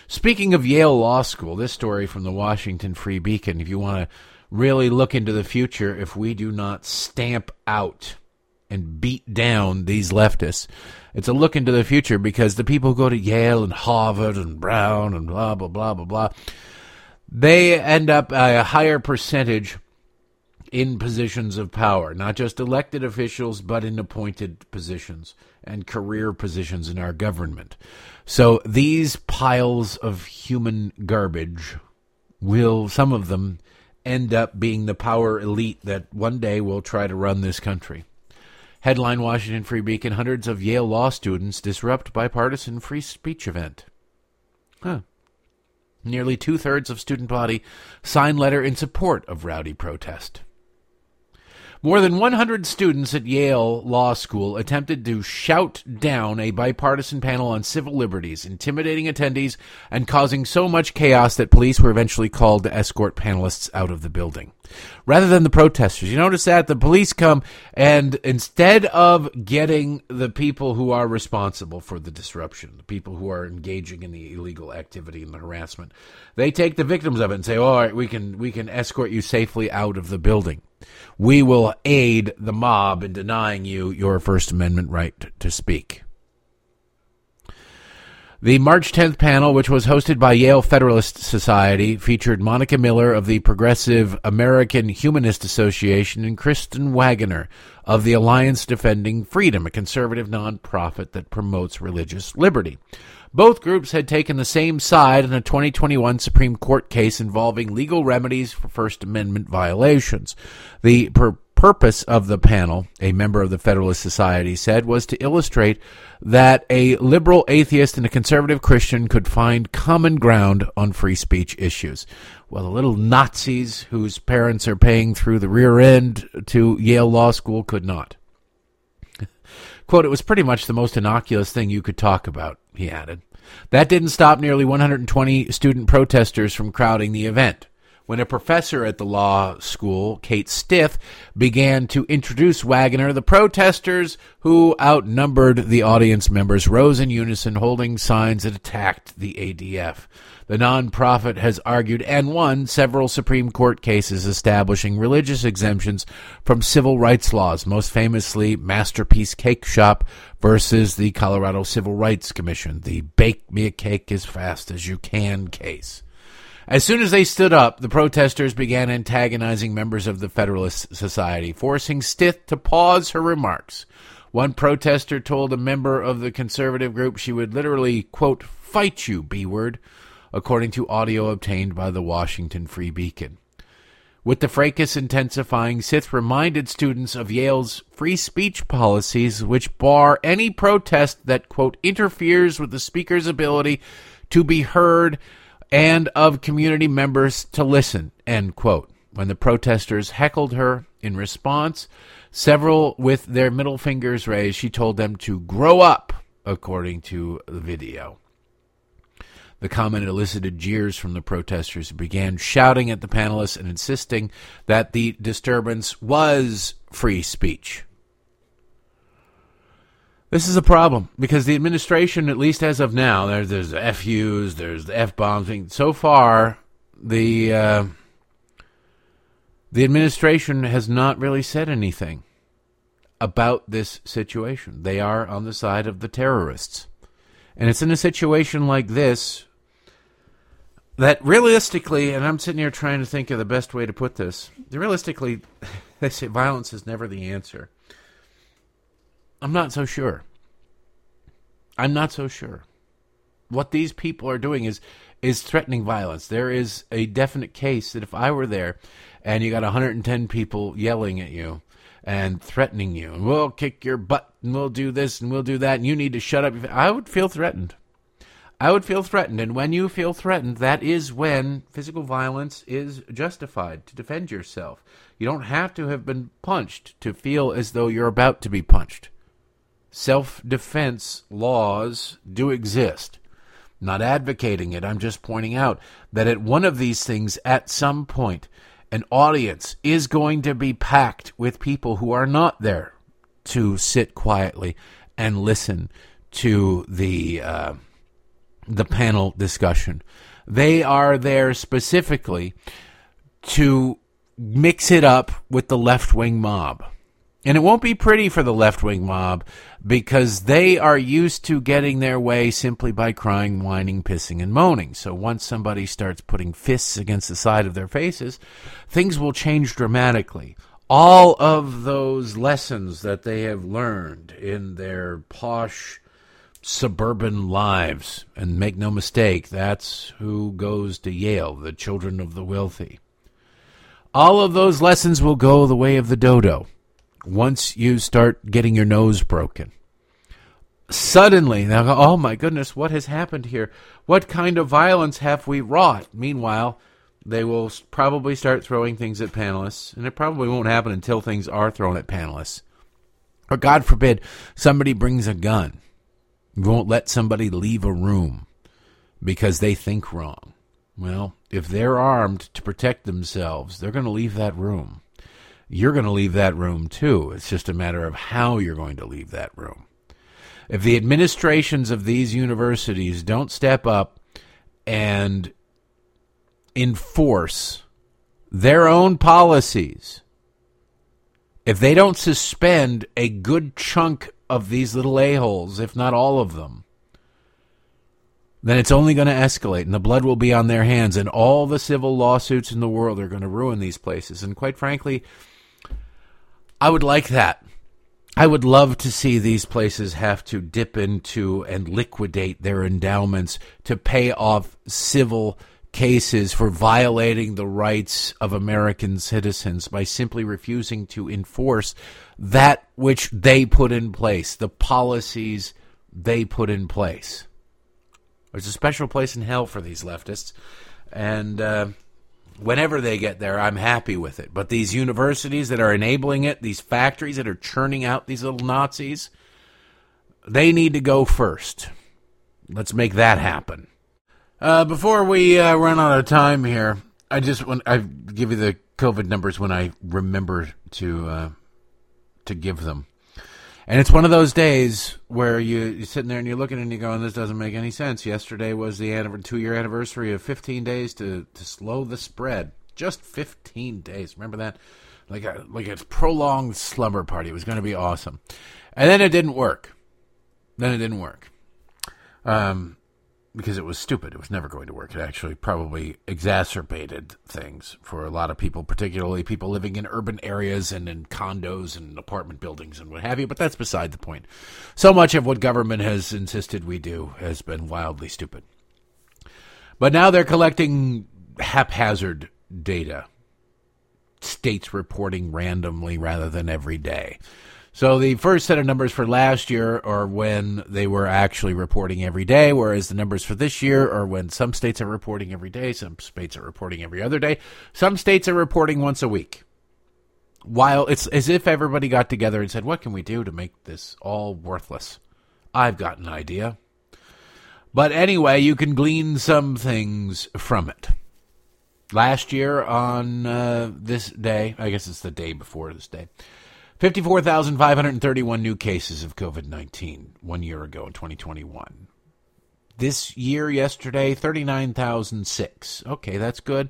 Speaking of Yale Law School, this story from the Washington Free Beacon, if you want to really look into the future, if we do not stamp out and beat down these leftists, it's a look into the future because the people who go to Yale and Harvard and Brown and blah, blah, blah, blah, blah, they end up a higher percentage in positions of power, not just elected officials, but in appointed positions and career positions in our government. So these piles of human garbage will, some of them, end up being the power elite that one day will try to run this country. Headline Washington Free Beacon Hundreds of Yale law students disrupt bipartisan free speech event. Huh. Nearly two thirds of student body sign letter in support of rowdy protest. More than 100 students at Yale Law School attempted to shout down a bipartisan panel on civil liberties, intimidating attendees and causing so much chaos that police were eventually called to escort panelists out of the building. Rather than the protesters, you notice that the police come and instead of getting the people who are responsible for the disruption, the people who are engaging in the illegal activity and the harassment, they take the victims of it and say, "All right, we can we can escort you safely out of the building." we will aid the mob in denying you your First Amendment right to speak. The March 10th panel, which was hosted by Yale Federalist Society, featured Monica Miller of the Progressive American Humanist Association and Kristen Waggoner of the Alliance Defending Freedom, a conservative nonprofit that promotes religious liberty. Both groups had taken the same side in a 2021 Supreme Court case involving legal remedies for First Amendment violations. The pur- purpose of the panel, a member of the Federalist Society said, was to illustrate that a liberal atheist and a conservative Christian could find common ground on free speech issues. Well, the little Nazis whose parents are paying through the rear end to Yale Law School could not. (laughs) Quote, it was pretty much the most innocuous thing you could talk about, he added. That didn't stop nearly 120 student protesters from crowding the event. When a professor at the law school, Kate Stith, began to introduce Waggoner, the protesters, who outnumbered the audience members, rose in unison, holding signs that attacked the ADF. The nonprofit has argued and won several Supreme Court cases establishing religious exemptions from civil rights laws, most famously Masterpiece Cakeshop versus the Colorado Civil Rights Commission, the Bake Me a Cake as Fast as You Can case. As soon as they stood up, the protesters began antagonizing members of the Federalist Society, forcing Stith to pause her remarks. One protester told a member of the conservative group she would literally, quote, fight you, B word according to audio obtained by the Washington Free Beacon. With the fracas intensifying, Stith reminded students of Yale's free speech policies, which bar any protest that, quote, interferes with the speaker's ability to be heard and of community members to listen, end quote. When the protesters heckled her in response, several with their middle fingers raised, she told them to grow up, according to the video. The comment elicited jeers from the protesters who began shouting at the panelists and insisting that the disturbance was free speech. This is a problem because the administration, at least as of now, there's, there's the FUs, there's the F bombs. So far, the uh, the administration has not really said anything about this situation. They are on the side of the terrorists. And it's in a situation like this that realistically, and I'm sitting here trying to think of the best way to put this. Realistically, (laughs) they say violence is never the answer. I'm not so sure. I'm not so sure. What these people are doing is is threatening violence. There is a definite case that if I were there and you got 110 people yelling at you and threatening you, and we'll kick your butt and we'll do this and we'll do that and you need to shut up, I would feel threatened. I would feel threatened. And when you feel threatened, that is when physical violence is justified to defend yourself. You don't have to have been punched to feel as though you're about to be punched. Self defense laws do exist. not advocating it, I'm just pointing out that at one of these things, at some point, an audience is going to be packed with people who are not there to sit quietly and listen to the. Uh, the panel discussion. They are there specifically to mix it up with the left wing mob. And it won't be pretty for the left wing mob because they are used to getting their way simply by crying, whining, pissing, and moaning. So once somebody starts putting fists against the side of their faces, things will change dramatically. All of those lessons that they have learned in their posh, suburban lives. And make no mistake, that's who goes to Yale, the children of the wealthy. All of those lessons will go the way of the dodo once you start getting your nose broken. Suddenly, they'll oh my goodness, what has happened here? What kind of violence have we wrought? Meanwhile, they will probably start throwing things at panelists, and it probably won't happen until things are thrown at panelists. Or, God forbid, somebody brings a gun You won't let somebody leave a room because they think wrong. Well, if they're armed to protect themselves, they're going to leave that room. You're going to leave that room too. It's just a matter of how you're going to leave that room. If the administrations of these universities don't step up and enforce their own policies, if they don't suspend a good chunk of these little a-holes, if not all of them, then it's only going to escalate and the blood will be on their hands and all the civil lawsuits in the world are going to ruin these places. And quite frankly, I would like that. I would love to see these places have to dip into and liquidate their endowments to pay off civil cases for violating the rights of American citizens by simply refusing to enforce that which they put in place, the policies they put in place. There's a special place in hell for these leftists, and uh, whenever they get there, I'm happy with it. But these universities that are enabling it, these factories that are churning out these little Nazis, they need to go first. Let's make that happen. Uh, before we uh, run out of time here, I just want I give you the COVID numbers when I remember to uh, to give them. And it's one of those days where you, you're sitting there and you're looking and you're going, this doesn't make any sense. Yesterday was the two year anniversary of 15 days to, to slow the spread. Just 15 days. Remember that? Like a, like a prolonged slumber party. It was going to be awesome. And then it didn't work. Then it didn't work. Um, because it was stupid. It was never going to work. It actually probably exacerbated things for a lot of people, particularly people living in urban areas and in condos and apartment buildings and what have you. But that's beside the point. So much of what government has insisted we do has been wildly stupid. But now they're collecting haphazard data, states reporting randomly rather than every day. So the first set of numbers for last year are when they were actually reporting every day, whereas the numbers for this year are when some states are reporting every day, some states are reporting every other day, some states are reporting once a week. While it's as if everybody got together and said, What can we do to make this all worthless? I've got an idea. But anyway, you can glean some things from it. Last year on uh, this day, I guess it's the day before this day, 54,531 new cases of COVID 19 one year ago in 2021. This year, yesterday, 39,006. Okay, that's good.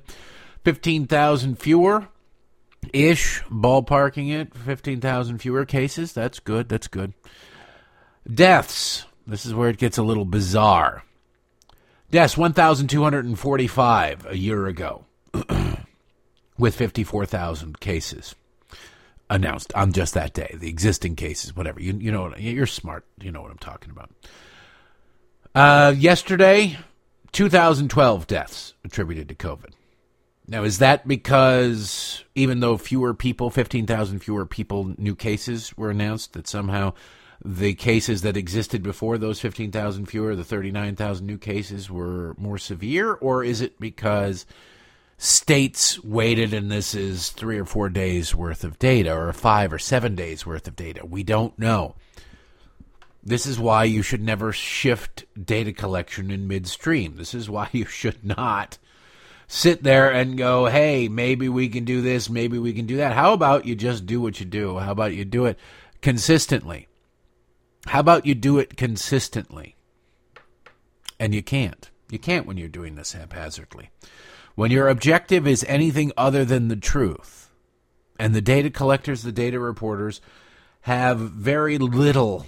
15,000 fewer ish, ballparking it. 15,000 fewer cases. That's good. That's good. Deaths. This is where it gets a little bizarre. Deaths 1,245 a year ago (clears throat) with 54,000 cases announced on just that day. The existing cases, whatever you you know, you're smart. You know what I'm talking about. Uh, yesterday, 2012 deaths attributed to COVID. Now, is that because even though fewer people, 15,000 fewer people, new cases were announced, that somehow the cases that existed before those 15,000 fewer, the 39,000 new cases, were more severe? Or is it because states waited and this is three or four days worth of data or five or seven days worth of data. We don't know. This is why you should never shift data collection in midstream. This is why (laughs) you should not sit there and go, hey, maybe we can do this, maybe we can do that. How about you just do what you do? How about you do it consistently? How about you do it consistently? And you can't. You can't when you're doing this haphazardly. When your objective is anything other than the truth, and the data collectors, the data reporters, have very little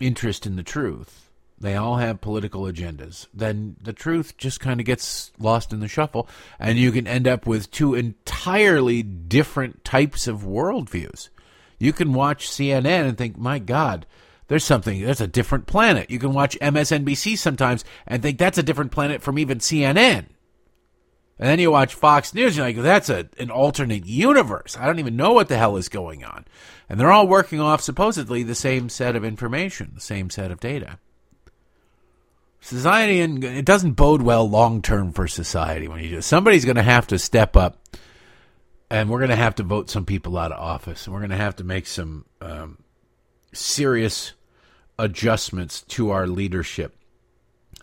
interest in the truth, they all have political agendas, then the truth just kind of gets lost in the shuffle, and you can end up with two entirely different types of worldviews. You can watch CNN and think, my God, there's something, that's a different planet. You can watch MSNBC sometimes and think that's a different planet from even CNN. And then you watch Fox News, you're like, that's a, an alternate universe. I don't even know what the hell is going on. And they're all working off supposedly the same set of information, the same set of data. Society, and it doesn't bode well long term for society when you do. Somebody's going to have to step up, and we're going to have to vote some people out of office, and we're going to have to make some um, serious adjustments to our leadership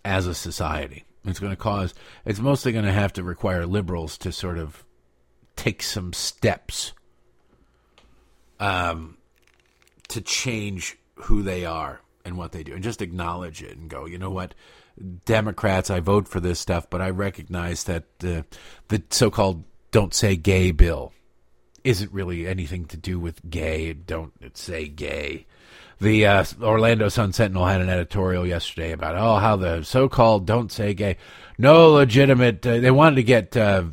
as a society. It's going to cause, it's mostly going to have to require liberals to sort of take some steps um, to change who they are and what they do and just acknowledge it and go, you know what? Democrats, I vote for this stuff, but I recognize that uh, the so called don't say gay bill isn't really anything to do with gay. Don't say gay. The uh, Orlando Sun Sentinel had an editorial yesterday about oh how the so-called "don't say gay" no legitimate. Uh, they wanted to get uh,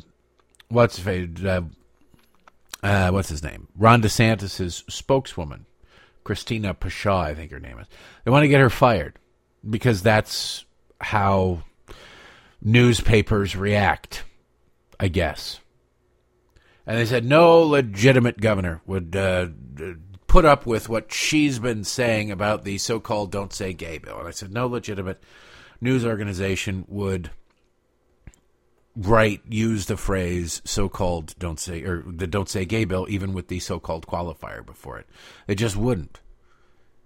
what's uh, uh, what's his name Ron DeSantis's spokeswoman Christina Pushaw, I think her name is. They want to get her fired because that's how newspapers react, I guess. And they said no legitimate governor would uh, put up with what she's been saying about the so-called "Don't Say Gay" bill. And I said no legitimate news organization would write use the phrase so-called "Don't Say" or the "Don't Say Gay" bill, even with the so-called qualifier before it. It just wouldn't.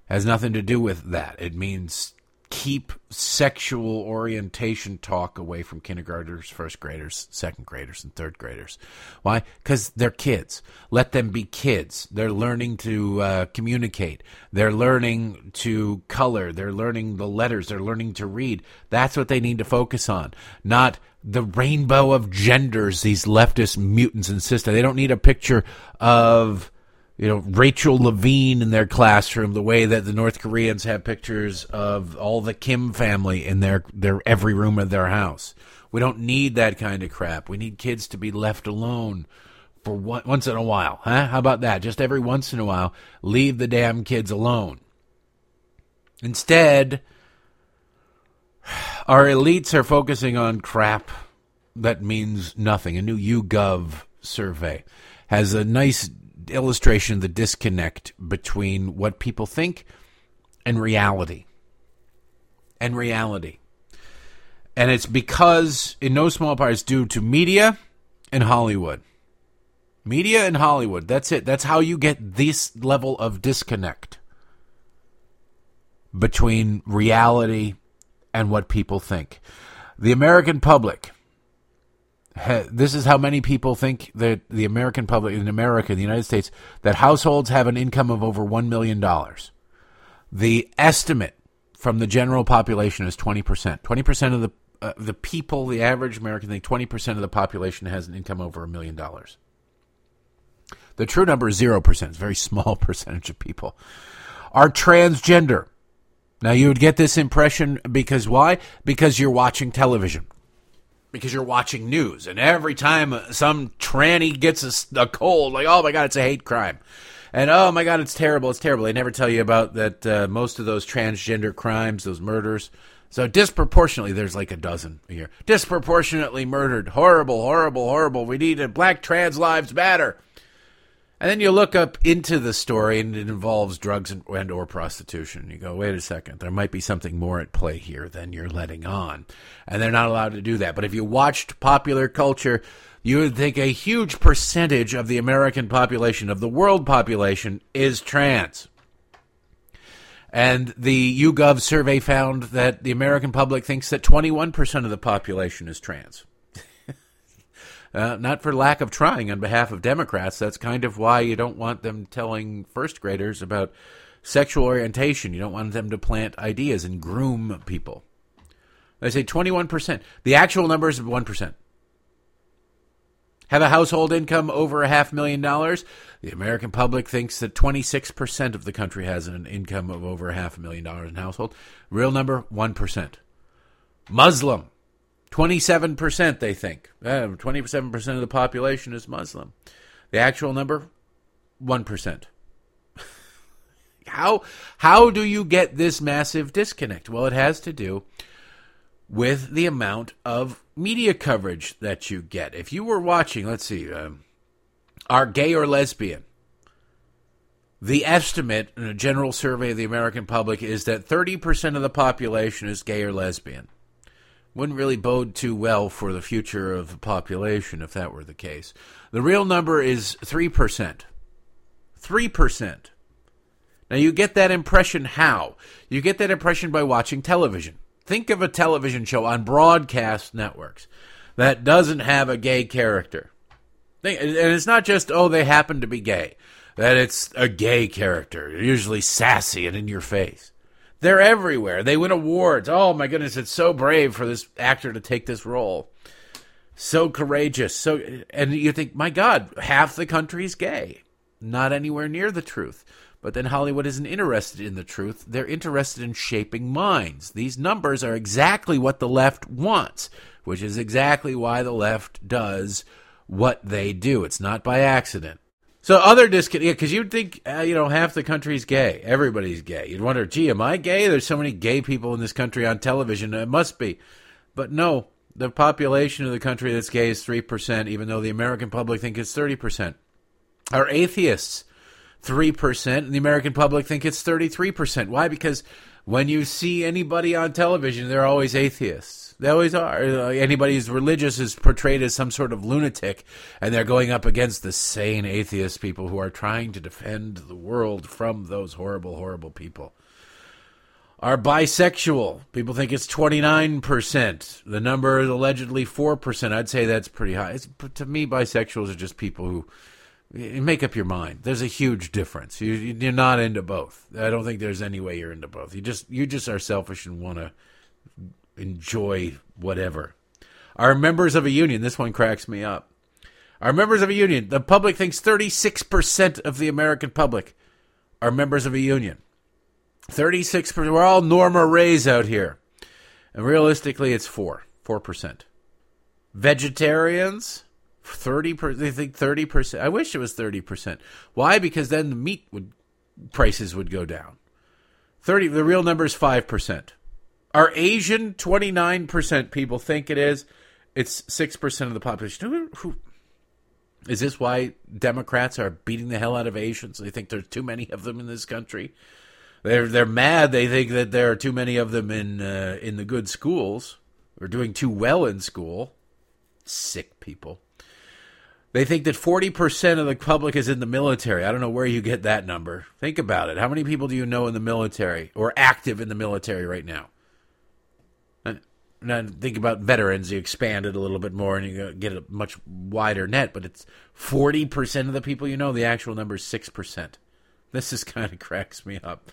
Has nothing to do with that. It means keep sexual orientation talk away from kindergartners, first graders, second graders, and third graders. Why? Because they're kids. Let them be kids. They're learning to uh, communicate. They're learning to color. They're learning the letters. They're learning to read. That's what they need to focus on, not the rainbow of genders these leftist mutants insist on. They don't need a picture of you know Rachel Levine in their classroom the way that the North Koreans have pictures of all the Kim family in their their every room of their house. We don't need that kind of crap. We need kids to be left alone for one, once in a while, huh? How about that? Just every once in a while, leave the damn kids alone. Instead, our elites are focusing on crap that means nothing. A new YouGov survey has a nice illustration of the disconnect between what people think and reality. And reality. And it's because, in no small part, it's due to media and Hollywood. Media and Hollywood. That's it. That's how you get this level of disconnect between reality and what people think. The American public this is how many people think that the American public in America, in the United States, that households have an income of over $1 million. The estimate from the general population is 20%. 20% of the uh, the people, the average American, think 20% of the population has an income over a million dollars. The true number is 0%. It's a very small (laughs) percentage of people. Are transgender. Now, you would get this impression because why? Because you're watching television because you're watching news, and every time some tranny gets a, a, cold, like oh my god, it's a hate crime, and oh my god, it's terrible, it's terrible. They never tell you about that. Uh, most of those transgender crimes, those murders, so disproportionately, there's like a dozen a year. Disproportionately murdered, horrible, horrible, horrible. We need a black trans lives matter. And then you look up into the story, and it involves drugs and, and, or prostitution. You go, wait a second, there might be something more at play here than you're letting on, and they're not allowed to do that. But if you watched popular culture, you would think a huge percentage of the American population, of the world population, is trans. And the YouGov survey found that the American public thinks that 21% of the population is trans. Uh, not for lack of trying on behalf of Democrats. That's kind of why you don't want them telling first graders about sexual orientation. You don't want them to plant ideas and groom people. They say 21%. The actual number is 1%. Have a household income over a half million dollars? The American public thinks that 26% of the country has an income of over a half a million dollars in household. Real number, 1%. Muslim, 27% they think. Uh, 27% of the population is Muslim. The actual number, 1%. (laughs) how, how do you get this massive disconnect? Well, it has to do with the amount of media coverage that you get. If you were watching, let's see, um, are gay or lesbian? The estimate in a general survey of the American public is that 30% of the population is gay or lesbian wouldn't really bode too well for the future of the population if that were the case. The real number is 3%. 3%. Now, you get that impression how? You get that impression by watching television. Think of a television show on broadcast networks that doesn't have a gay character. And it's not just, oh, they happen to be gay, that it's a gay character, usually sassy and in your face. They're everywhere. They win awards. Oh my goodness, it's so brave for this actor to take this role. So courageous. So and you think, my God, half the country's gay. Not anywhere near the truth. But then Hollywood isn't interested in the truth. They're interested in shaping minds. These numbers are exactly what the left wants, which is exactly why the left does what they do. It's not by accident. So other disconnect, yeah, because you'd think uh, you know half the country's gay, everybody's gay. You'd wonder, gee, am I gay? There's so many gay people in this country on television. It must be, but no. The population of the country that's gay is three percent, even though the American public think it's thirty percent. Are atheists three percent, and the American public think it's thirty-three percent? Why? Because when you see anybody on television, they're always atheists. They always are. Uh, anybody who's religious is portrayed as some sort of lunatic, and they're going up against the sane atheist people who are trying to defend the world from those horrible, horrible people. are bisexual. People think it's 29%. The number is allegedly 4%. I'd say that's pretty high. It's, to me, bisexuals are just people who make up your mind. There's a huge difference. You, you're not into both. I don't think there's any way you're into both. You just you just are selfish and want to enjoy whatever. Are members of a union. This one cracks me up. Are members of a union. The public thinks 36% of the American public are members of a union. 36%. We're all Norma Raes out here. And realistically, it's 4. 4%. Vegetarians, 30%. They think 30%. I wish it was 30%. Why? Because then the meat would prices would go down. 30 the real number is 5%. Are Asian 29% people think it is? It's 6% of the population. Who, is this why Democrats are beating the hell out of Asians? They think there's too many of them in this country. They're they're mad. They think that there are too many of them in uh, in the good schools. We're doing too well in school. Sick people. They think that 40% of the public is in the military. I don't know where you get that number. Think about it. How many people do you know in the military or active in the military right now? Now think about veterans. You expand it a little bit more, and you get a much wider net. But it's forty percent of the people you know. The actual number is six percent. This is (laughs) kind of cracks me up.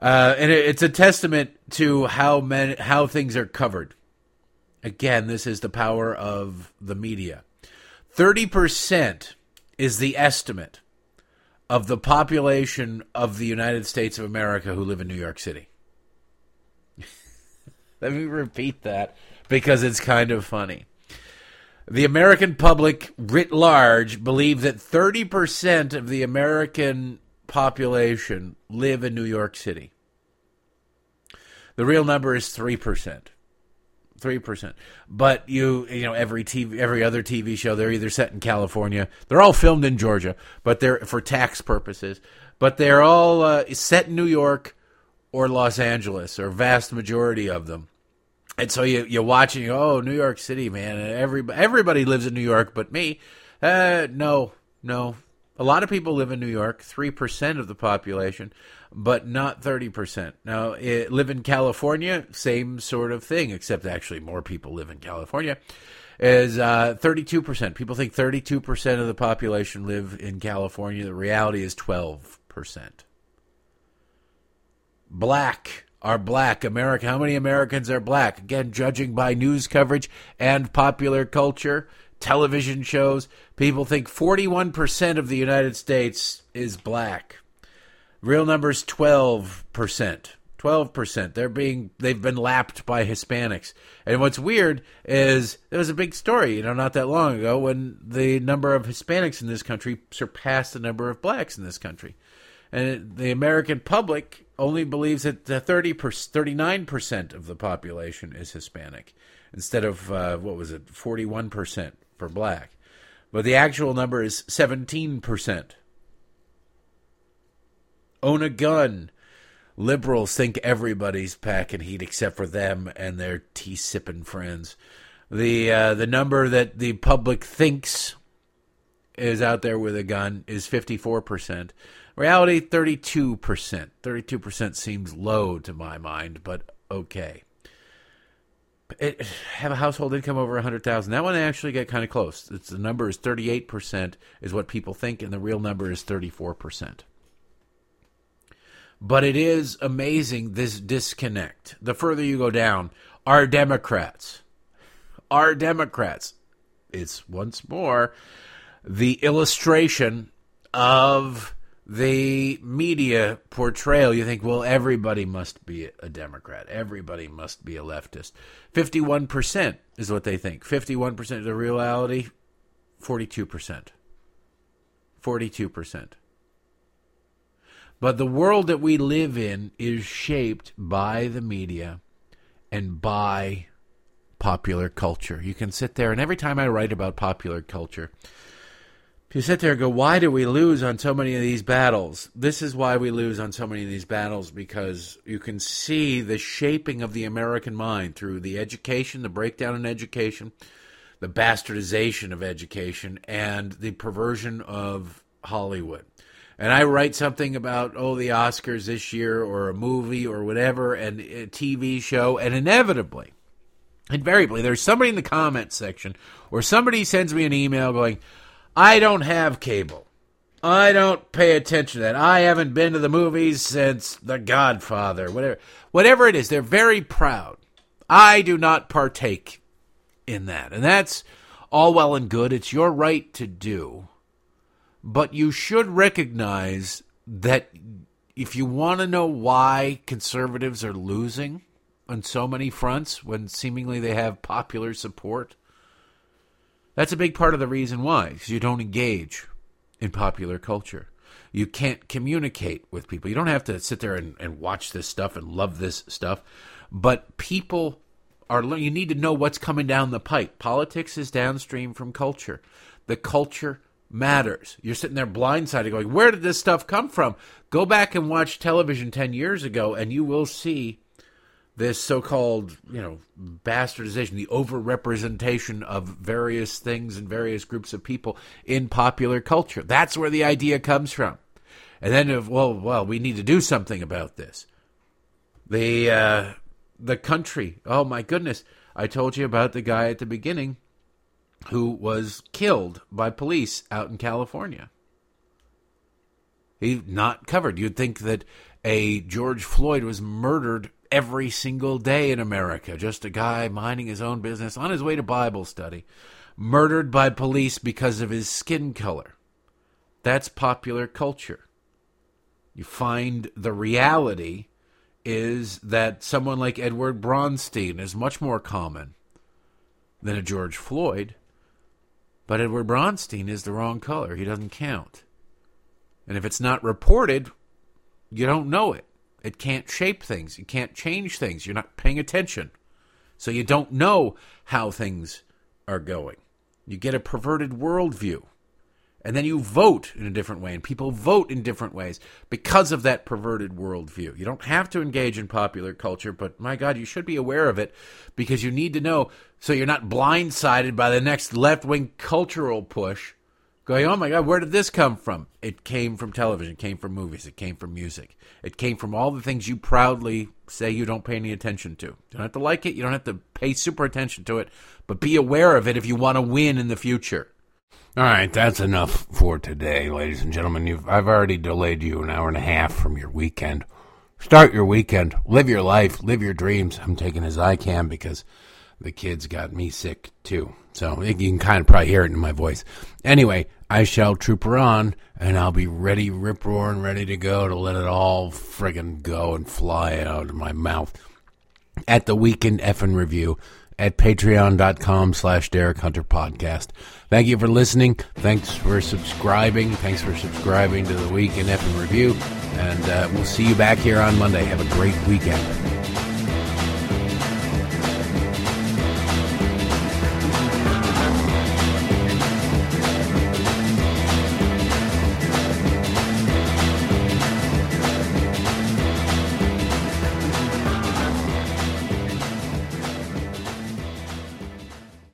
Uh, and it, it's a testament to how men, how things are covered. Again, this is the power of the media. Thirty percent is the estimate of the population of the United States of America who live in New York City. Let me repeat that because it's kind of funny. The American public writ large believe that 30% of the American population live in New York City. The real number is 3%. 3%. But you you know every TV every other TV show they're either set in California. They're all filmed in Georgia, but they're for tax purposes, but they're all uh, set in New York or Los Angeles, or vast majority of them. And so you you watch and you oh, New York City, man. Everybody everybody lives in New York, but me. Uh, no, no. A lot of people live in New York, three percent of the population, but not thirty percent. Now, it, live in California, same sort of thing, except actually more people live in California. Is uh, thirty-two percent? People think thirty-two percent of the population live in California. The reality is twelve percent black are black. America, how many Americans are black? Again, judging by news coverage and popular culture, television shows, people think 41% of the United States is black. Real numbers 12%. 12%. They're being they've been lapped by Hispanics. And what's weird is there was a big story, you know, not that long ago when the number of Hispanics in this country surpassed the number of blacks in this country. And the American public only believes that 30 per, 39% of the population is Hispanic instead of, uh, what was it, 41% for black. But the actual number is 17%. Own a gun. Liberals think everybody's packing heat except for them and their tea sipping friends. The uh, the number that the public thinks is out there with a gun is 54%. Reality, 32%. 32% seems low to my mind, but okay. It, have a household income over 100000 That one actually get kind of close. It's, the number is 38% is what people think, and the real number is 34%. But it is amazing this disconnect. The further you go down, our Democrats, our Democrats, it's once more the illustration of the media portrayal, you think, well, everybody must be a Democrat. Everybody must be a leftist. 51% is what they think. 51% of the reality, 42%. 42%. But the world that we live in is shaped by the media and by popular culture. You can sit there, and every time I write about popular culture, you sit there and go, why do we lose on so many of these battles? This is why we lose on so many of these battles because you can see the shaping of the American mind through the education, the breakdown in education, the bastardization of education, and the perversion of Hollywood. and I write something about oh the Oscars this year or a movie or whatever and a TV show, and inevitably, invariably, there's somebody in the comments section or somebody sends me an email going, I don't have cable. I don't pay attention to that. I haven't been to the movies since The Godfather, whatever. Whatever it is, they're very proud. I do not partake in that. And that's all well and good. It's your right to do. But you should recognize that if you want to know why conservatives are losing on so many fronts when seemingly they have popular support, that's a big part of the reason why, because you don't engage in popular culture. You can't communicate with people. You don't have to sit there and, and watch this stuff and love this stuff, but people are. Learning you need to know what's coming down the pipe. Politics is downstream from culture. The culture matters. You're sitting there blindsided going, Where did this stuff come from? Go back and watch television 10 years ago, and you will see this so-called, you know, bastardization, the overrepresentation of various things and various groups of people in popular culture. That's where the idea comes from. And then, if, well, well, we need to do something about this. The uh, the country. Oh my goodness! I told you about the guy at the beginning who was killed by police out in California. He not covered. You'd think that a George Floyd was murdered every single day in America. Just a guy minding his own business on his way to Bible study, murdered by police because of his skin color. That's popular culture. You find the reality is that someone like Edward Bronstein is much more common than a George Floyd. But Edward Bronstein is the wrong color. He doesn't count. And if it's not reported, you don't know it. It can't shape things. You can't change things. You're not paying attention. So you don't know how things are going. You get a perverted worldview. And then you vote in a different way, and people vote in different ways because of that perverted worldview. You don't have to engage in popular culture, but my God, you should be aware of it because you need to know so you're not blindsided by the next left wing cultural push going, oh my God, where did this come from? It came from television, it came from movies, it came from music, it came from all the things you proudly say you don't pay any attention to. You don't have to like it, you don't have to pay super attention to it, but be aware of it if you want to win in the future. All right, that's enough for today, ladies and gentlemen. You've, I've already delayed you an hour and a half from your weekend. Start your weekend, live your life, live your dreams. I'm taking as I can because the kids got me sick too. So you can kind of probably hear it in my voice. Anyway, I shall trooper on, and I'll be ready, rip roaring, ready to go to let it all friggin' go and fly out of my mouth at the weekend effing review at patreon.com slash Derek Hunter podcast. Thank you for listening. Thanks for subscribing. Thanks for subscribing to the weekend effing review. And uh, we'll see you back here on Monday. Have a great weekend.